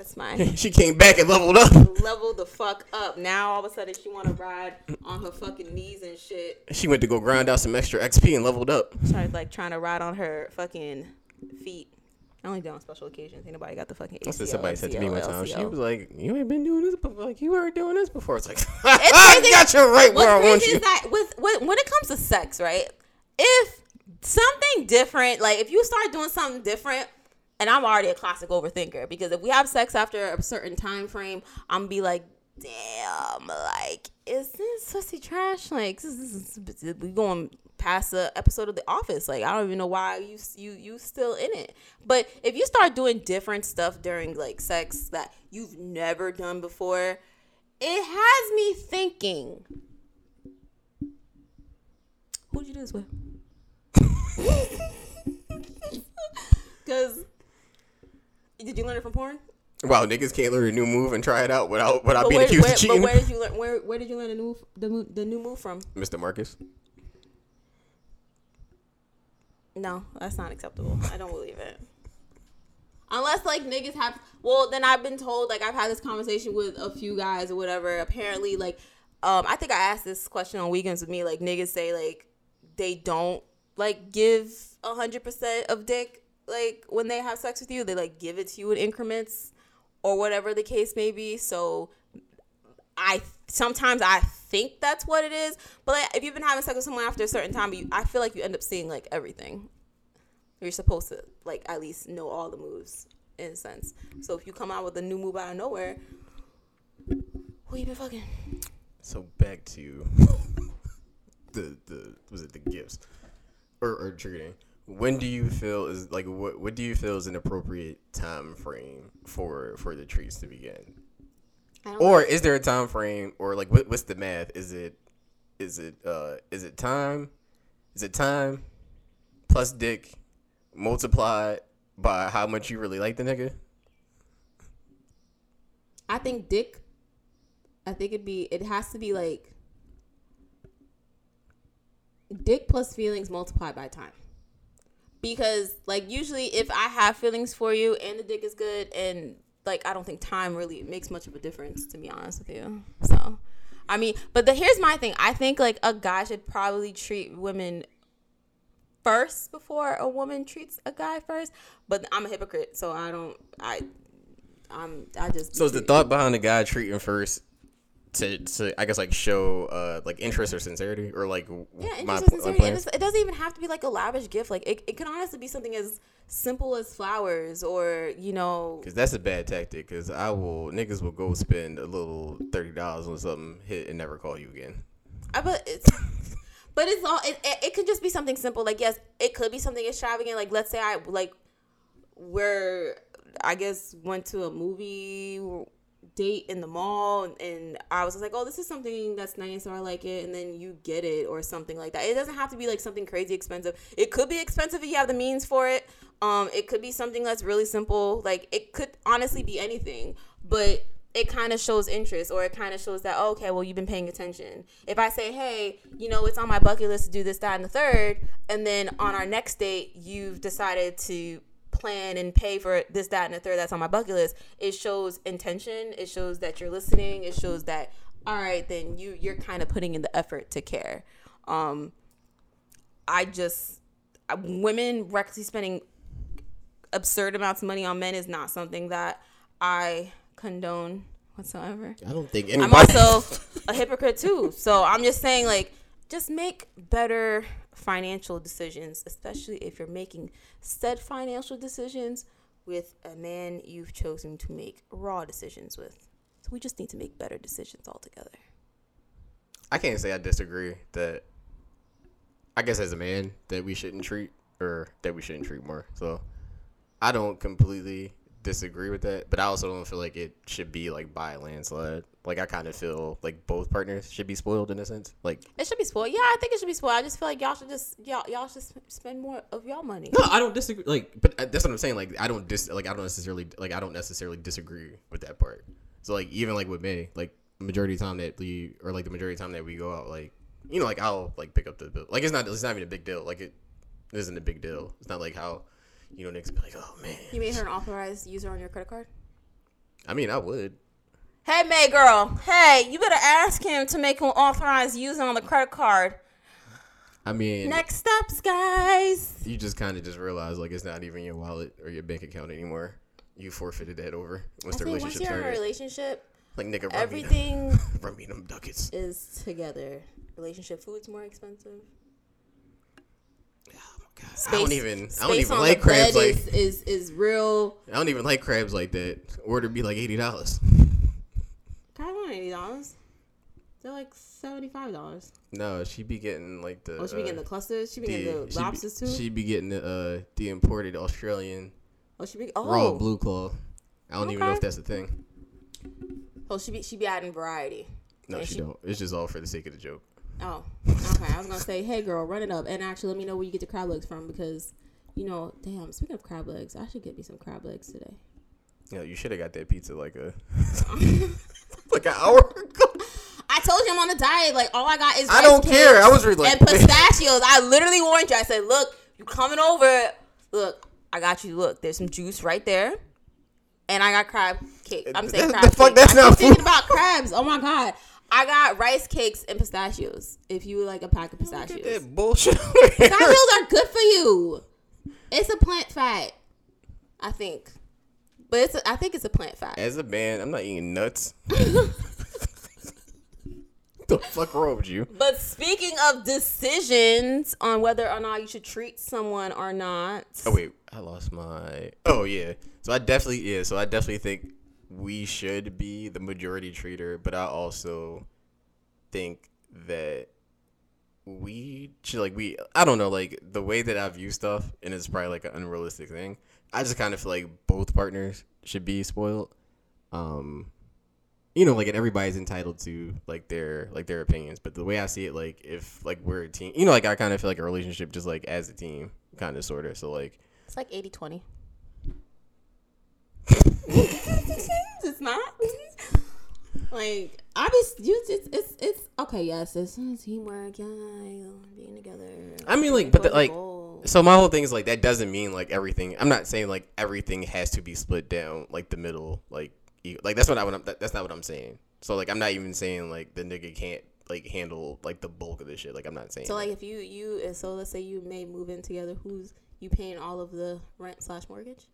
B: That's mine. [laughs]
A: She came back and leveled up.
B: level the fuck up. Now all of a sudden she want to ride on her fucking knees and shit.
A: She went to go grind out some extra XP and leveled up.
B: Started like trying to ride on her fucking feet. I only do it on special occasions. Ain't nobody got the fucking.
A: That's what somebody said to me one time. She was like, "You ain't been doing this before. Like you weren't doing this before." It's like, [laughs] I got you right where I want you.
B: is that with, with when it comes to sex, right? If something different, like if you start doing something different, and I'm already a classic overthinker because if we have sex after a certain time frame, I'm gonna be like, damn, like is this pussy trash? Like this is, this is- we going past the episode of The Office. Like I don't even know why you you you still in it. But if you start doing different stuff during like sex that you've never done before, it has me thinking. Who'd you do this with? [laughs] [laughs] [laughs] Because did you learn it from porn?
A: Wow, niggas can't learn a new move and try it out without without
B: But
A: being
B: where,
A: accused
B: where,
A: of
B: but where did you learn? Where where did you learn the new the, the new move from?
A: Mr. Marcus.
B: No, that's not acceptable. I don't believe it. Unless like niggas have well, then I've been told like I've had this conversation with a few guys or whatever. Apparently, like um, I think I asked this question on weekends with me. Like niggas say like they don't like give a hundred percent of dick like when they have sex with you. They like give it to you in increments or whatever the case may be. So I sometimes I think that's what it is, but like, if you've been having sex with someone after a certain time, you, I feel like you end up seeing like everything. You're supposed to like at least know all the moves in a sense. So if you come out with a new move out of nowhere, who you been fucking?
A: So back to [laughs] the the was it the gifts or or treating. When do you feel is like what what do you feel is an appropriate time frame for for the treats to begin? Or is there a time frame or like what, what's the math? Is it is it uh is it time? Is it time plus dick multiplied by how much you really like the nigga?
B: I think dick. I think it'd be. It has to be like dick plus feelings multiplied by time. Because like usually, if I have feelings for you and the dick is good, and like I don't think time really makes much of a difference, to be honest with you. So, I mean, but the here's my thing. I think like a guy should probably treat women first before a woman treats a guy first. But I'm a hypocrite, so I don't. I. I'm. I just.
A: So is the thought behind the guy treating first to, to I guess like show uh like interest or sincerity or like
B: Yeah, interest
A: my
B: sincerity. It doesn't even have to be like a lavish gift. Like it, it can honestly be something as simple as flowers or you know.
A: Cause that's a bad tactic. Cause I will niggas will go spend a little thirty dollars on something, hit and never call you again.
B: I but it's. [laughs] But it's all. It, it, it could just be something simple. Like yes, it could be something extravagant. Like let's say I like, where I guess went to a movie date in the mall and, I was like, oh, this is something that's nice or I like it, and then you get it or something like that. It doesn't have to be like something crazy expensive. It could be expensive if you have the means for it. Um, it could be something that's really simple. Like it could honestly be anything, but it kind of shows interest or it kind of shows that oh, okay well you've been paying attention if i say hey you know it's on my bucket list to do this that and the third and then on our next date you've decided to plan and pay for this that and the third that's on my bucket list it shows intention it shows that you're listening it shows that all right then you you're kind of putting in the effort to care um i just women recklessly spending absurd amounts of money on men is not something that i condone whatsoever
A: I don't think
B: I'm
A: anybody.
B: also [laughs] a hypocrite too. So I'm just saying, like, just make better financial decisions, especially if you're making said financial decisions with a man you've chosen to make raw decisions with. So we just need to make better decisions altogether.
A: I can't say I disagree that. I guess as a man that we shouldn't treat or that we shouldn't treat more. So I don't completely disagree with that, but I also don't feel like it should be like by a landslide. Like I kind of feel like both partners should be spoiled in a sense. Like
B: It should be spoiled. Yeah, I think it should be spoiled. I just feel like y'all should just y'all y'all should spend more of y'all money.
A: No, I don't disagree. Like, but uh, that's what I'm saying. Like, I don't dis like I don't necessarily like I don't necessarily disagree with that part. So like even like with me, like majority of time that we or like the majority of time that we go out, like you know, like I'll like pick up the bill. Like it's not it's not even a big deal. Like it isn't a big deal. It's not like how you know niggas be like, oh man.
B: You made her an authorized user on your credit card.
A: I mean, I would.
B: Hey, May girl. Hey, you better ask him to make an authorized user on the credit card.
A: I mean,
B: Next steps, guys.
A: you just kind of just realize like it's not even your wallet or your bank account anymore. You forfeited that over once
B: I
A: the
B: think once
A: relationship
B: you're in a relationship,
A: like nigga, run me
B: everything
A: them, [laughs] run me them ducats.
B: is together. Relationship food's more expensive.
A: My god, I don't even, I don't
B: space
A: even
B: on
A: like crabs like,
B: is, is is real.
A: I don't even like crabs like that. Order be like eighty dollars.
B: Crab on eighty dollars. They're like seventy five dollars.
A: No, she be getting like the.
B: Oh, she be
A: uh,
B: getting the clusters. She be
A: the-
B: getting the
A: she be-
B: lobsters too.
A: She be getting the uh the imported Australian
B: oh, she be oh
A: raw blue claw. I don't even know if that's the thing.
B: oh she be she be adding variety.
A: No,
B: And
A: she,
B: she-
A: don't. It's just all for the sake of the joke.
B: Oh, okay. I was gonna say, hey girl, run it up, and actually let me know where you get the crab legs from because, you know, damn. Speaking of crab legs, I should get me some crab legs today.
A: Know, you should have got that pizza like a [laughs] like an hour ago.
B: I told you I'm on a diet. Like all I got is
A: I don't care. I was really
B: and [laughs] pistachios. I literally warned you. I said, look, you coming over? Look, I got you. Look, there's some juice right there, and I got crab cake. I'm saying crab
A: the fuck,
B: cake.
A: that's
B: I'm
A: not
B: thinking
A: food.
B: about crabs. Oh my god. I got rice cakes and pistachios. If you like a pack of pistachios,
A: that bullshit. [laughs]
B: pistachios are good for you. It's a plant fat, I think, but it's a, I think it's a plant fat.
A: As a man, I'm not eating nuts. [laughs] the fuck wrong with you?
B: But speaking of decisions on whether or not you should treat someone or not,
A: Oh wait, I lost my. Oh yeah. So I definitely yeah. So I definitely think we should be the majority treater, but I also think that we should like we. I don't know like the way that I view stuff, and it's probably like an unrealistic thing. I just kind of feel like both partners should be spoiled. Um, you know, like and everybody's entitled to like their like their opinions, but the way I see it, like if like we're a team, you know, like I kind of feel like a relationship just like as a team, kind of sort of. So like.
B: it's like 80 20. [laughs] [laughs] it's not. Like obviously, you it's, it's it's okay. Yes, it's teamwork. Yeah, being together.
A: I mean, like, but the, like, so my whole thing is like that doesn't mean like everything. I'm not saying like everything has to be split down like the middle, like, like that's what I want. That's not what I'm saying. So like, I'm not even saying like the nigga can't like handle like the bulk of this shit. Like, I'm not saying.
B: So
A: that.
B: like, if you you and so let's say you may move in together, who's you paying all of the rent slash mortgage?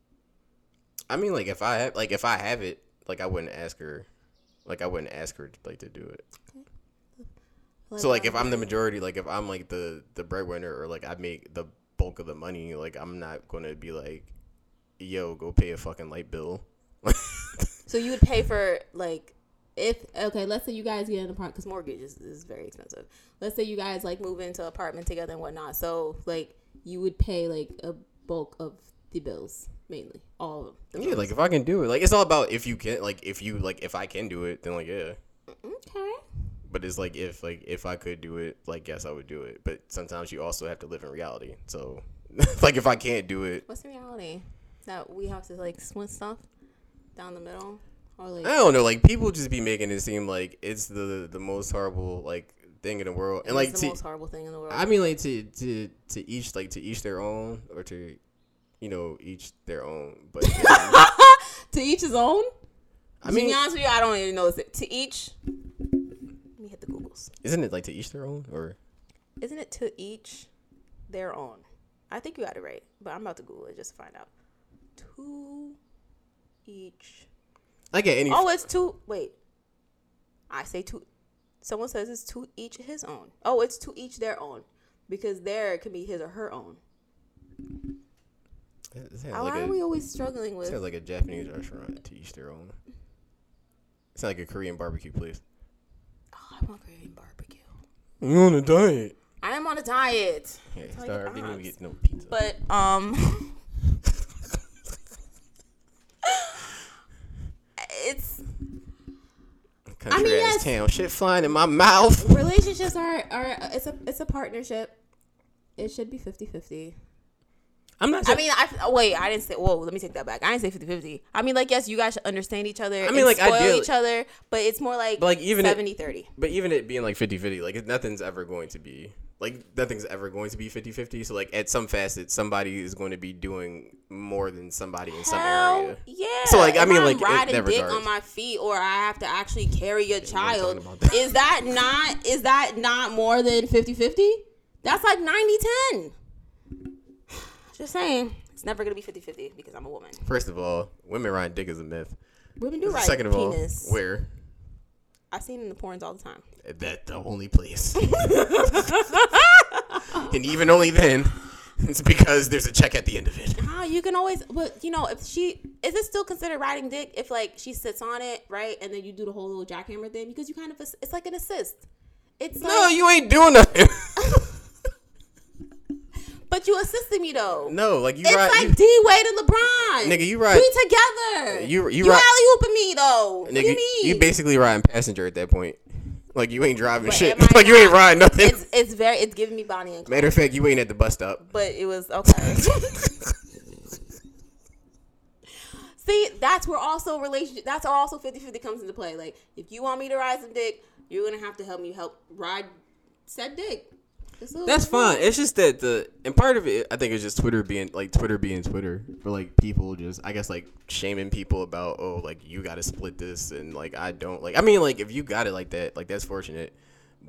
A: I mean, like, if I have like if I have it, like, I wouldn't ask her. Like, I wouldn't ask her like to do it. So like, if I'm the um, majority, like if I'm like the the breadwinner or like I make the bulk of the money, like I'm not gonna be like, yo, go pay a fucking light bill. [laughs]
B: So you would pay for like if okay, let's say you guys get an apartment because mortgage is, is very expensive. Let's say you guys like move into an apartment together and whatnot. So like you would pay like a bulk of the bills mainly, all of them. the
A: Yeah,
B: bills.
A: like if I can do it, like it's all about if you can, like if you like if I can do it, then like yeah.
B: Mm-hmm, okay.
A: But it's like if like if I could do it, like yes I would do it. But sometimes you also have to live in reality. So [laughs] like if I can't do it,
B: What's the reality? That we have to like split stuff down the middle, or like
A: I don't know. Like people just be making it seem like it's the the most horrible like thing in the world, and like
B: the
A: to,
B: most horrible thing in the world.
A: I mean like to to to each like to each their own or to you know each their own. But [laughs] yeah,
B: to each his own.
A: I mean,
B: to be honest with you, I don't even know. Is it to each? Let me hit the Googles.
A: isn't it like to each their own or?
B: Isn't it to each their own? I think you got it right, but I'm about to Google it just to find out. To each.
A: Like at any
B: Oh, it's to wait. I say to. Someone says it's to each his own. Oh, it's to each their own, because there can be his or her own.
A: It
B: Why
A: like
B: are
A: a-
B: we always struggling with?
A: Sounds like a Japanese restaurant to each their own. It's like a Korean barbecue place.
B: Oh, I want Korean barbecue.
A: You on a diet?
B: I am on a diet,
A: Yeah,
B: Tell
A: sorry,
B: your
A: I didn't even get no pizza.
B: but um, [laughs] it's
A: Country
B: mean,
A: ass
B: yes.
A: town, shit flying in my mouth.
B: relationships are are it's a it's a partnership. It should be 50-50.
A: I'm not.
B: I mean, I wait. I didn't say. Whoa, let me take that back. I didn't say 50-50. I mean, like, yes, you guys should understand each other.
A: I mean, like,
B: spoil
A: ideally-
B: each other, but it's more like,
A: But, like, even it-
B: 70-30.
A: but even it being like 50-50, like nothing's ever going to be like nothing's ever going to be 50-50. So like at some facet, somebody is going to be doing more than somebody in some area.
B: yeah.
A: So, like, I
B: If
A: mean,
B: I'm
A: like, in
B: riding
A: that
B: dick
A: regards.
B: on my feet, or I have to actually carry a child.
A: that.
B: Is that not? Is that not more than 50-50? That's like 90 10. Just saying. It's never going to be 50 50 because I'm a woman.
A: First of all, women riding dick is a myth.
B: Women do ride
A: Second of
B: penis.
A: all, where?
B: I've seen it in the porns all the time.
A: That the only place. [laughs] and even only then, it's because there's a check at the end of it.
B: How you can always, but you know, if she is it still considered riding dick if like she sits on it, right, and then you do the whole little jackhammer thing because you kind of it's like an assist. It's like,
A: No, you ain't doing nothing. [laughs]
B: but you assisted me though.
A: no, like you
B: It's
A: ride.
B: like D Wade and LeBron.
A: Nigga, you ride-
B: We together.
A: You- you
B: you alley ooping me though. what do
A: nigga,
B: you mean?
A: you basically riding passenger at that point. Like you ain't driving
B: But
A: shit. [laughs] Like you ain't riding nothing.
B: It's it's very it's giving me Bonnie and Clyde.
A: Matter of fact, you ain't at the bus stop.
B: But it was okay. [laughs] See, that's where also relationship. That's where also 50-50 comes into play. Like, if you want me to ride some dick, you're gonna have to help me help ride said dick. It's a little
A: That's fine. It's just that the and part of it, I think, is just Twitter being like Twitter being Twitter for like people just I guess like shaming people about oh like you got to split this and like I don't like I mean like if you got it like that like that's fortunate,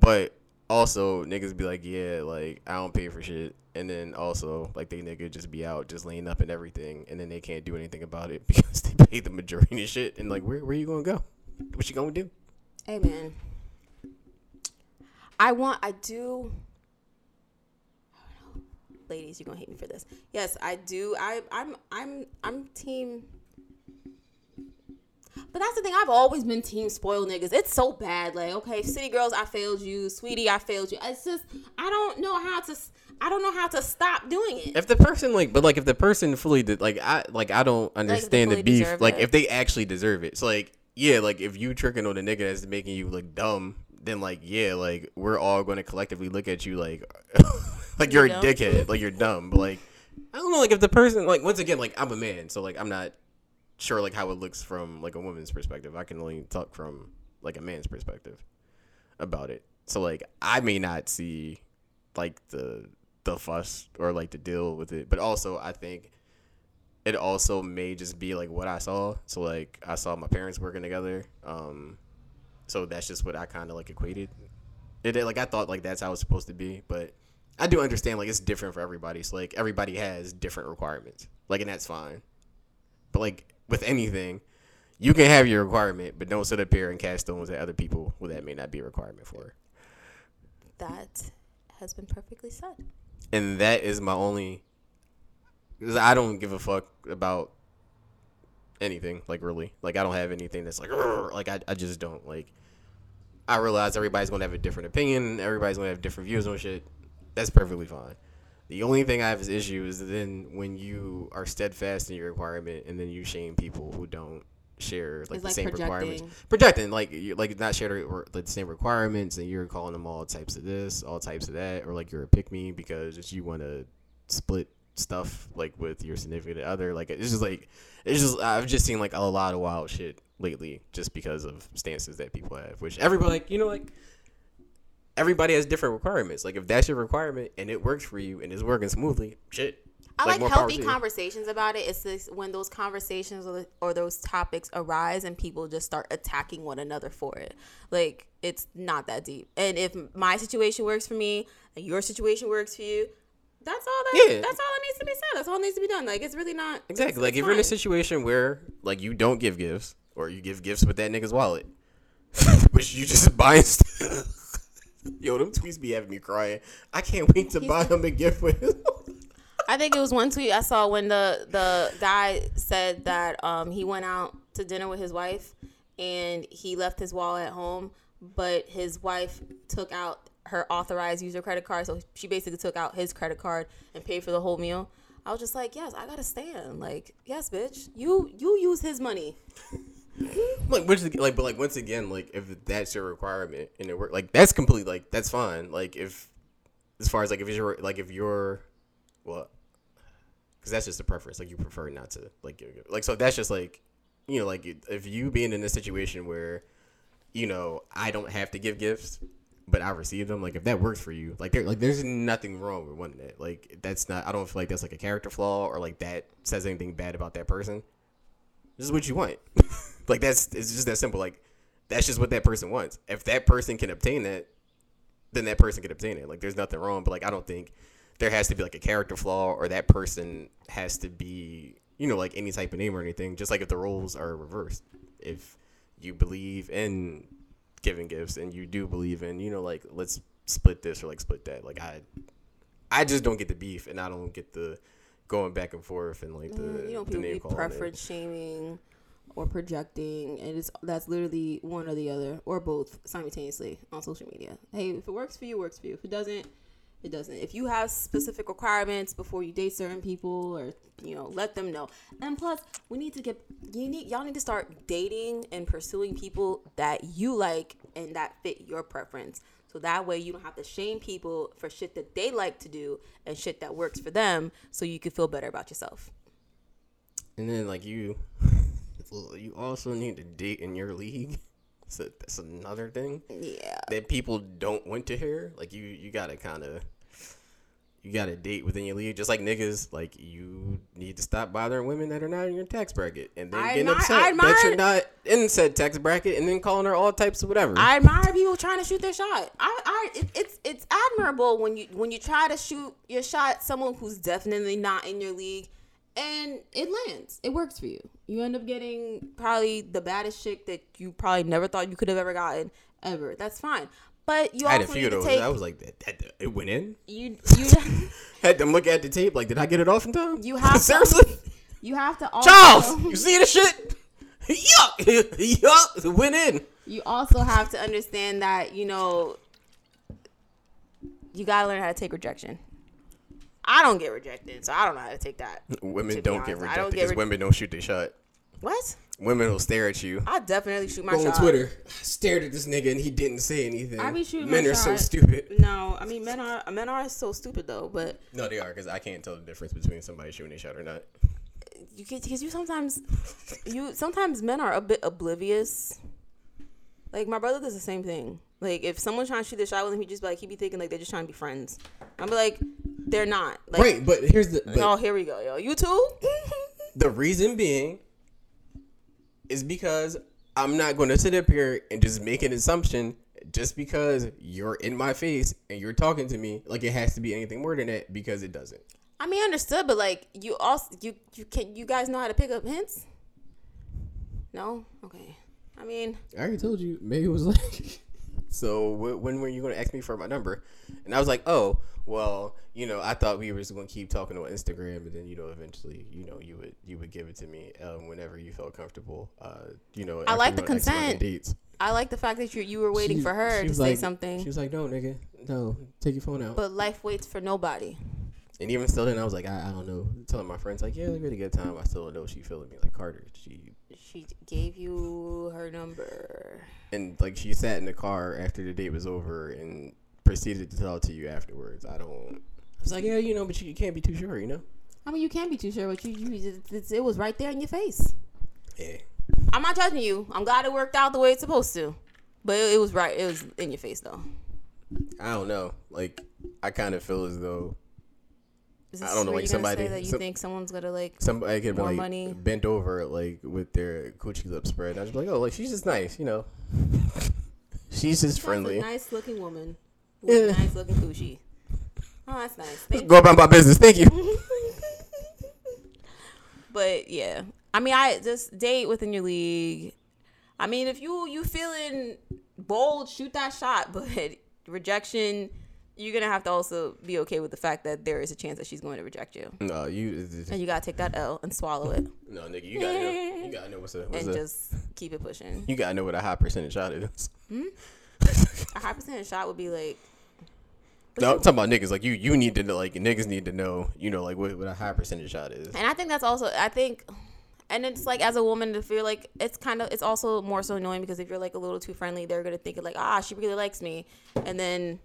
A: but also niggas be like yeah like I don't pay for shit and then also like they nigga just be out just laying up and everything and then they can't do anything about it [laughs] because they pay the majority of shit and like where where you gonna go? What you gonna do?
B: Hey man, I want. I do. Ladies, you're gonna hate me for this. Yes, I do. I I'm I'm I'm team. But that's the thing. I've always been team spoiled niggas. It's so bad. Like, okay, city girls, I failed you. Sweetie, I failed you. It's just I don't know how to. I don't know how to stop doing it.
A: If the person like, but like if the person fully did, like I like I don't understand the beef. Like
B: it.
A: if they actually deserve it. it's like yeah, like if you tricking on a nigga that's making you look dumb, then like yeah, like we're all going to collectively look at you like [laughs] like you're a dickhead, like you're dumb. But like I don't know, like if the person like once again, like I'm a man, so like I'm not sure like how it looks from like a woman's perspective. I can only talk from like a man's perspective about it. So like I may not see like the the fuss or like to deal with it, but also I think it also may just be like what I saw. So like I saw my parents working together. Um so that's just what I kind of like equated. It like I thought like that's how it's supposed to be, but I do understand like it's different for everybody. So like everybody has different requirements. Like and that's fine. But like with anything, you can have your requirement, but don't sit up here and cast stones at other people who that may not be a requirement for.
B: That has been perfectly said.
A: and that is my only because i don't give a fuck about anything like really like i don't have anything that's like like I, I just don't like i realize everybody's gonna have a different opinion everybody's gonna have different views on shit that's perfectly fine. The only thing i have is issue is then when you are steadfast in your requirement and then you shame people who don't share like
B: It's
A: the
B: like
A: same requirements.
B: Projecting.
A: projecting like you like not share the, like, the same requirements and you're calling them all types of this all types of that or like you're a pick me because you want to split stuff like with your significant other. Like it's just like it's just i've just seen like a lot of wild shit lately just because of stances that people have which everybody like you know like everybody has different requirements like if that's your requirement and it works for you and it's working smoothly shit
B: I like,
A: power
B: healthy conversations about it. It's this, when those conversations or, or those topics arise and people just start attacking one another for it. Like it's not that deep. And if my situation works for me and your situation works for you, that's all that.
A: Yeah.
B: That's all that needs to be said. That's all that needs to be done. Like it's really not
A: Exactly.
B: it's-
A: Like
B: it's
A: if you're in a situation where like you don't give gifts or you give gifts with that nigga's wallet, [laughs] which you just [laughs] buy. St- Yo, them tweets be having me crying. I can't wait to buy him a gift with. his-
B: I think it was one tweet I saw when the the guy said that um, he went out to dinner with his wife and he left his wallet at home, but his wife took out her authorized user credit card, so she basically took out his credit card and paid for the whole meal. I was just like, yes, I gotta stand. Like, yes, bitch, you you use his money. Mm-hmm.
A: like which like but like once again like if that's your requirement and it work like that's complete like that's fine. Like if as far as like if you're like if you're well because that's just a preference. Like you prefer not to like give like so that's just like you know like if you being in a situation where you know I don't have to give gifts but I receive them like if that works for you like there like there's nothing wrong with wanting that like that's not I don't feel like that's like a character flaw or like that says anything bad about that person. This is what you want. [laughs] like that's it's just that simple. Like that's just what that person wants. If that person can obtain that, then that person can obtain it. Like there's nothing wrong, but like I don't think there has to be like a character flaw or that person has to be you know like any type of name or anything. Just like if the roles are reversed, if you believe in giving gifts and you do believe in you know like let's split this or like split that. Like I, I just don't get the beef and I don't get the going back and forth and like the
B: Mm, you know,
A: the name
B: preference shaming or projecting, and it's that's literally one or the other or both simultaneously on social media. Hey, if it works for you, works for you. If it doesn't, it doesn't. If you have specific requirements before you date certain people, or you know, let them know. And plus, we need to get you need y'all need to start dating and pursuing people that you like and that fit your preference. So that way you don't have to shame people for shit that they like to do and shit that works for them so you can feel better about yourself.
A: And then like you, you also need to date in your league. [laughs] So that's another thing
B: Yeah.
A: that people don't want to hear. Like you, you gotta kind of, you gotta date within your league. Just like niggas, like you need to stop bothering women that are not in your tax bracket, and then
B: I
A: getting
B: admire-
A: upset
B: I
A: that you're not in said tax bracket, and then calling her all types of whatever.
B: I admire people trying to shoot their shot. I, I, it, it's it's admirable when you when you try to shoot your shot someone who's definitely not in your league, and it lands. It works for you. You end up getting probably the baddest chick that you probably never thought you could have ever gotten ever. That's fine. But you
A: I had a few of
B: to
A: those.
B: take
A: I was like, that, that, it went in.
B: you [laughs] you
A: Had them look at the tape. Like, did I get it off in time?
B: You have to- [laughs]
A: seriously.
B: you have to also
A: Charles, you see the shit? [laughs] Yuck! Yuck! It went in.
B: you also have to understand that you know you gotta learn how to take rejection. I don't get rejected, so I don't know how to take that.
A: Women don't get rejected
B: don't get
A: because
B: re-
A: women don't shoot their shot.
B: What?
A: Women will stare at you.
B: I definitely shoot my
A: Go
B: shot.
A: on Twitter. [sighs] Stared at this nigga and he didn't say anything.
B: I be shooting
A: Men
B: my
A: are so stupid.
B: No, I mean men are men are so stupid though. But
A: No, they are because I can't tell the difference between somebody shooting a shot or not.
B: you get because you sometimes you sometimes men are a bit oblivious. Like my brother does the same thing. Like if someone's trying to shoot the shot with him, he just be like he be thinking like they're just trying to be friends. I'm be like, they're not. Like,
A: right, but here's the but
B: Oh, here we go, yo. You too? [laughs]
A: the reason being is because I'm not going to sit up here and just make an assumption just because you're in my face and you're talking to me like it has to be anything more than that because it doesn't.
B: I mean, understood, but like you also you you can you guys know how to pick up hints? No, okay. I mean,
A: I already told you. Maybe it was like. [laughs] so wh- when were you going to ask me for my number? And I was like, oh, well, you know, I thought we were just going to keep talking on Instagram, and then you know, eventually, you know, you would you would give it to me um, whenever you felt comfortable. Uh, you know,
B: I like the
A: went X amount of
B: consent.
A: Dates.
B: I like the fact that you you were waiting
A: She-
B: for her to
A: was
B: say something,
A: She was like, no, nigga, no, take your phone out.
B: but life waits for nobody.
A: and even still, then I was like, I, I don't know. Telling my friends like, yeah, we had a good time. I still don't know she feeling me like Carter. She
B: She gave you her number.
A: and like she sat in the car after the date was over and proceeded to talk to you afterwards. I don't. I was like, yeah, you know, but you can't be too sure, you know.
B: I mean, you can't be too sure, but you, you it, it was right there in your face.
A: Yeah.
B: I'm not judging you. I'm glad it worked out the way it's supposed to, but it, it was right. It was in your face though.
A: I don't know. Like, I kind of feel as though
B: Is
A: I don't know,
B: where
A: like somebody-
B: say that you
A: some-
B: think someone's gonna like.
A: somebody could be
B: More
A: like
B: money.
A: bent over, like with their coochie lips spread. And I just like, oh, like she's just nice, you know. [laughs] she's just friendly. [laughs]
B: A nice looking woman with
A: Yeah.
B: nice looking coochie. Oh, that's nice. Thank
A: Go about my business. Thank you. [laughs]
B: But yeah, I mean, I just date within your league. I mean, if you you feeling bold, shoot that shot. But rejection, you're gonna have to also be okay with the fact that there is a chance that she's going to reject you,
A: no, you.
B: and you gotta take that L and swallow it,
A: No, nigga, you gotta know. You [laughs] gotta know what's what's
B: and
A: a
B: just keep it pushing.
A: you gotta know what a high percentage shot is. [laughs]
B: A high percentage shot would be like.
A: No, I'm talking about niggas. Like you, you need to know. Like niggas need to know. You know, like what, what a high percentage shot is.
B: And I think that's also I think and it's like as a woman to feel like it's kind of it's also more so annoying because if you're like a little too friendly, they're gonna think it like ah she really likes me, and then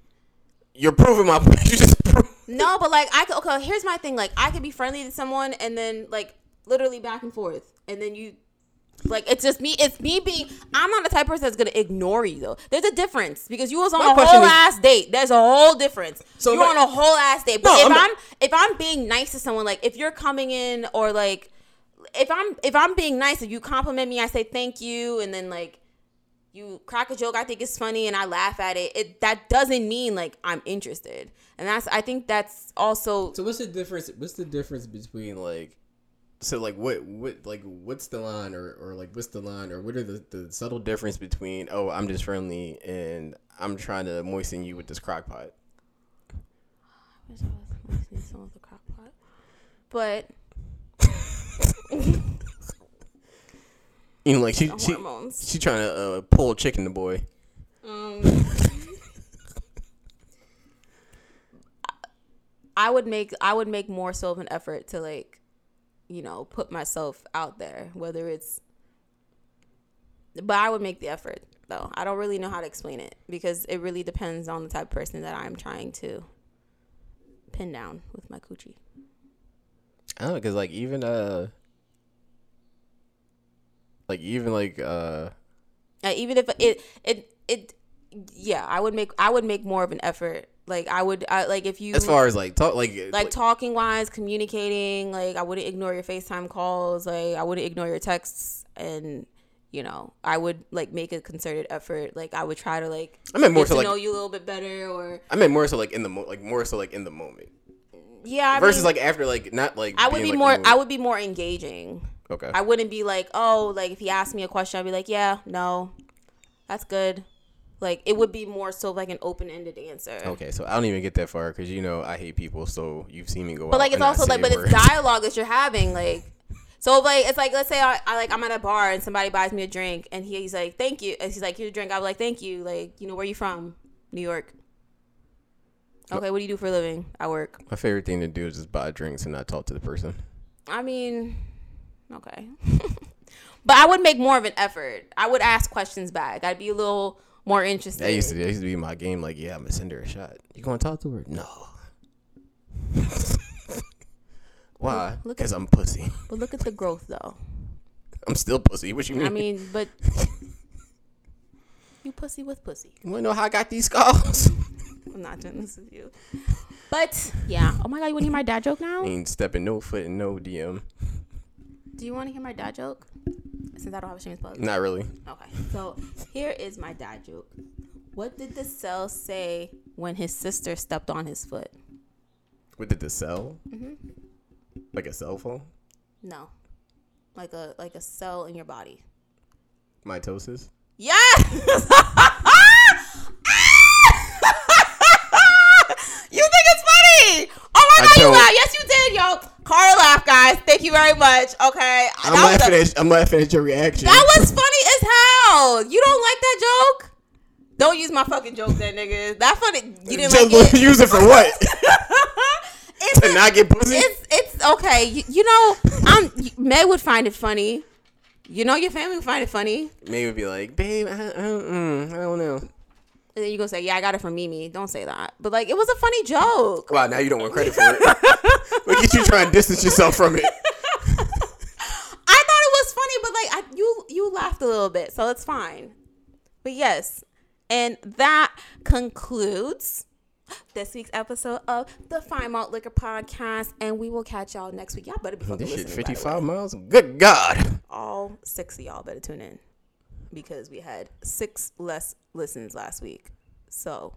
A: You're proving my [laughs] point. You just prove-
B: no, but like I could okay here's my thing like I could be friendly to someone and then like literally back and forth, and then you like it's just me it's me being I'm not the type of person that's gonna ignore you though. There's a difference because you was on
A: My
B: a whole
A: is-
B: ass date. There's a whole difference.
A: So
B: you're on a whole ass date. But
A: No,
B: if
A: I'm
B: I'm, if I'm being nice to someone, like if you're coming in or like if I'm if I'm being nice, if you compliment me, I say thank you, and then like you crack a joke I think is funny and I laugh at it, it that doesn't mean like I'm interested. And that's I think that's also
A: So what's the difference? What's the difference between like, so like what what like what's the line or or like what's the line or what are the the subtle difference between oh I'm just friendly and I'm trying to moisten you with this crock pot. [sighs]
B: wish I was listening to some of the crock pot. But [laughs] [laughs]
A: You know, like she she
B: hormones.
A: she trying to uh, pull a chicken the boy.
B: Um, [laughs] I would make I would make more so of an effort to like, you know, put myself out there. Whether it's, but I would make the effort though. I don't really know how to explain it because it really depends on the type of person that I'm trying to pin down with my coochie.
A: I don't know, cause like even uh, like even like uh,
B: Uh, even if it it it yeah, I would make I would make more of an effort. Like I would I, like if you
A: as far as like talk like
B: like talking wise, communicating, like I wouldn't ignore your FaceTime calls, like I wouldn't ignore your texts and you know, I would like make a concerted effort. Like I would try to like
A: I meant more
B: get
A: so
B: to
A: like
B: know you a little bit better or
A: I meant more so like in the mo- like more so like in the moment
B: yeah, I
A: versus
B: mean,
A: like after like not like
B: I would be
A: like,
B: more. I would be more engaging.
A: Okay
B: I wouldn't be like, "Oh, like if he asked me a question, I'd be like, "Yeah, no. That's good." Like it would be more so like an open-ended answer.
A: okay so I don't even get that far because you know I hate people so you've seen me go
B: But
A: out
B: like it's also like, but it's [laughs] dialogue that you're having. Like, so like it's like let's say I, I like I'm at a bar and somebody buys me a drink and he's like thank you and he's like here's a drink. I'm like thank you. Like you know where you from? New York. Okay, what do you do for a living? I work.
A: My favorite thing to do is just buy drinks and not talk to the person.
B: I mean, okay. [laughs] but I would make more of an effort. I would ask questions back. I'd be a little more interested.
A: That used to that used to be my game. Like, yeah, I'm gonna send her a shot. You gonna talk to her? No. [laughs] Why? Because I'm pussy.
B: but look at the growth though.
A: I'm still pussy. What you mean?
B: I mean, but [laughs] you pussy with pussy.
A: you wanna know how I got these scars?
B: I'm not doing this with you. But yeah. Oh my god, you want to hear my dad joke now?
A: Ain't stepping no foot in no DM.
B: Do you want to hear my dad joke? Since I don't have a shameless plug.
A: Not really.
B: Okay. So here is my dad joke. What did the cell say when his sister stepped on his foot?
A: What did the cell?
B: Mm-hmm.
A: Like a cell phone?
B: No. Like a like a cell in your body.
A: Mitosis?
B: Yes. [laughs] you think it's funny? Oh my
A: I
B: god, you
A: don't.
B: laugh. Yes, you Carl laughed, guys. Thank you very much. Okay.
A: I'm
B: That a-
A: laughing at I'm laughing at your reaction.
B: That was funny as hell. You don't like that joke? Don't use my fucking joke, then, nigga. That funny. You didn't like it.
A: use it for what? [laughs]
B: it's,
A: to not get pussy?
B: it's it's okay. You, you know, I'm Meg would find it funny. You know, your family would find it funny.
A: Meg would be like, babe, I, I, don't- mm, I don't know.
B: And then you go say, "Yeah, I got it from Mimi." Don't say that. But like, it was a funny joke.
A: Wow, now you don't want credit for it. [laughs] Look at you trying to distance yourself from it. [laughs]
B: I thought it was funny, but like, I, you you laughed a little bit, so it's fine. But yes, and that concludes this week's episode of the Fine Malt Liquor Podcast, and we will catch y'all next week. Y'all better be fucking
A: This shit,
B: listening.
A: 55 miles? Good God.
B: All six of y'all better tune in because we had six less listens last week. So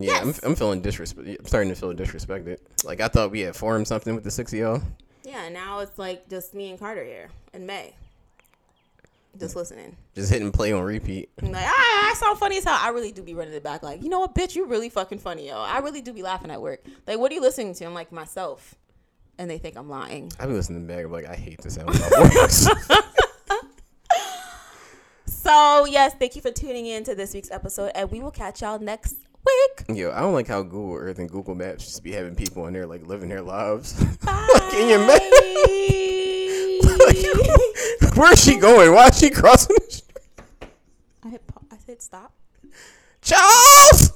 A: Yeah,
B: Yes.
A: I'm, I'm feeling disrespect. I'm starting to feel disrespected. Like, I thought we had formed something with the six of y'all.
B: yeah, now it's like just me and Carter here in May, just listening.
A: Just hitting play on repeat.
B: I'm like, ah, I sound funny as hell. I really do be running it back. Like, you know what, bitch, you really fucking funny, yo. I really do be laughing at work. Like, what are you listening to? I'm like myself, and they think I'm lying.
A: I've been listening back. I'm like, I hate the sound of my voice.
B: So yes, thank you for tuning in to this week's episode, and we will catch y'all next week.
A: Yo, I don't like how Google Earth and Google Maps just be having people in there, like, living their lives. [laughs] Like, in your map. [laughs] Where's she going? Why is she crossing the street?
B: I hit. pa- I said stop.
A: Charles!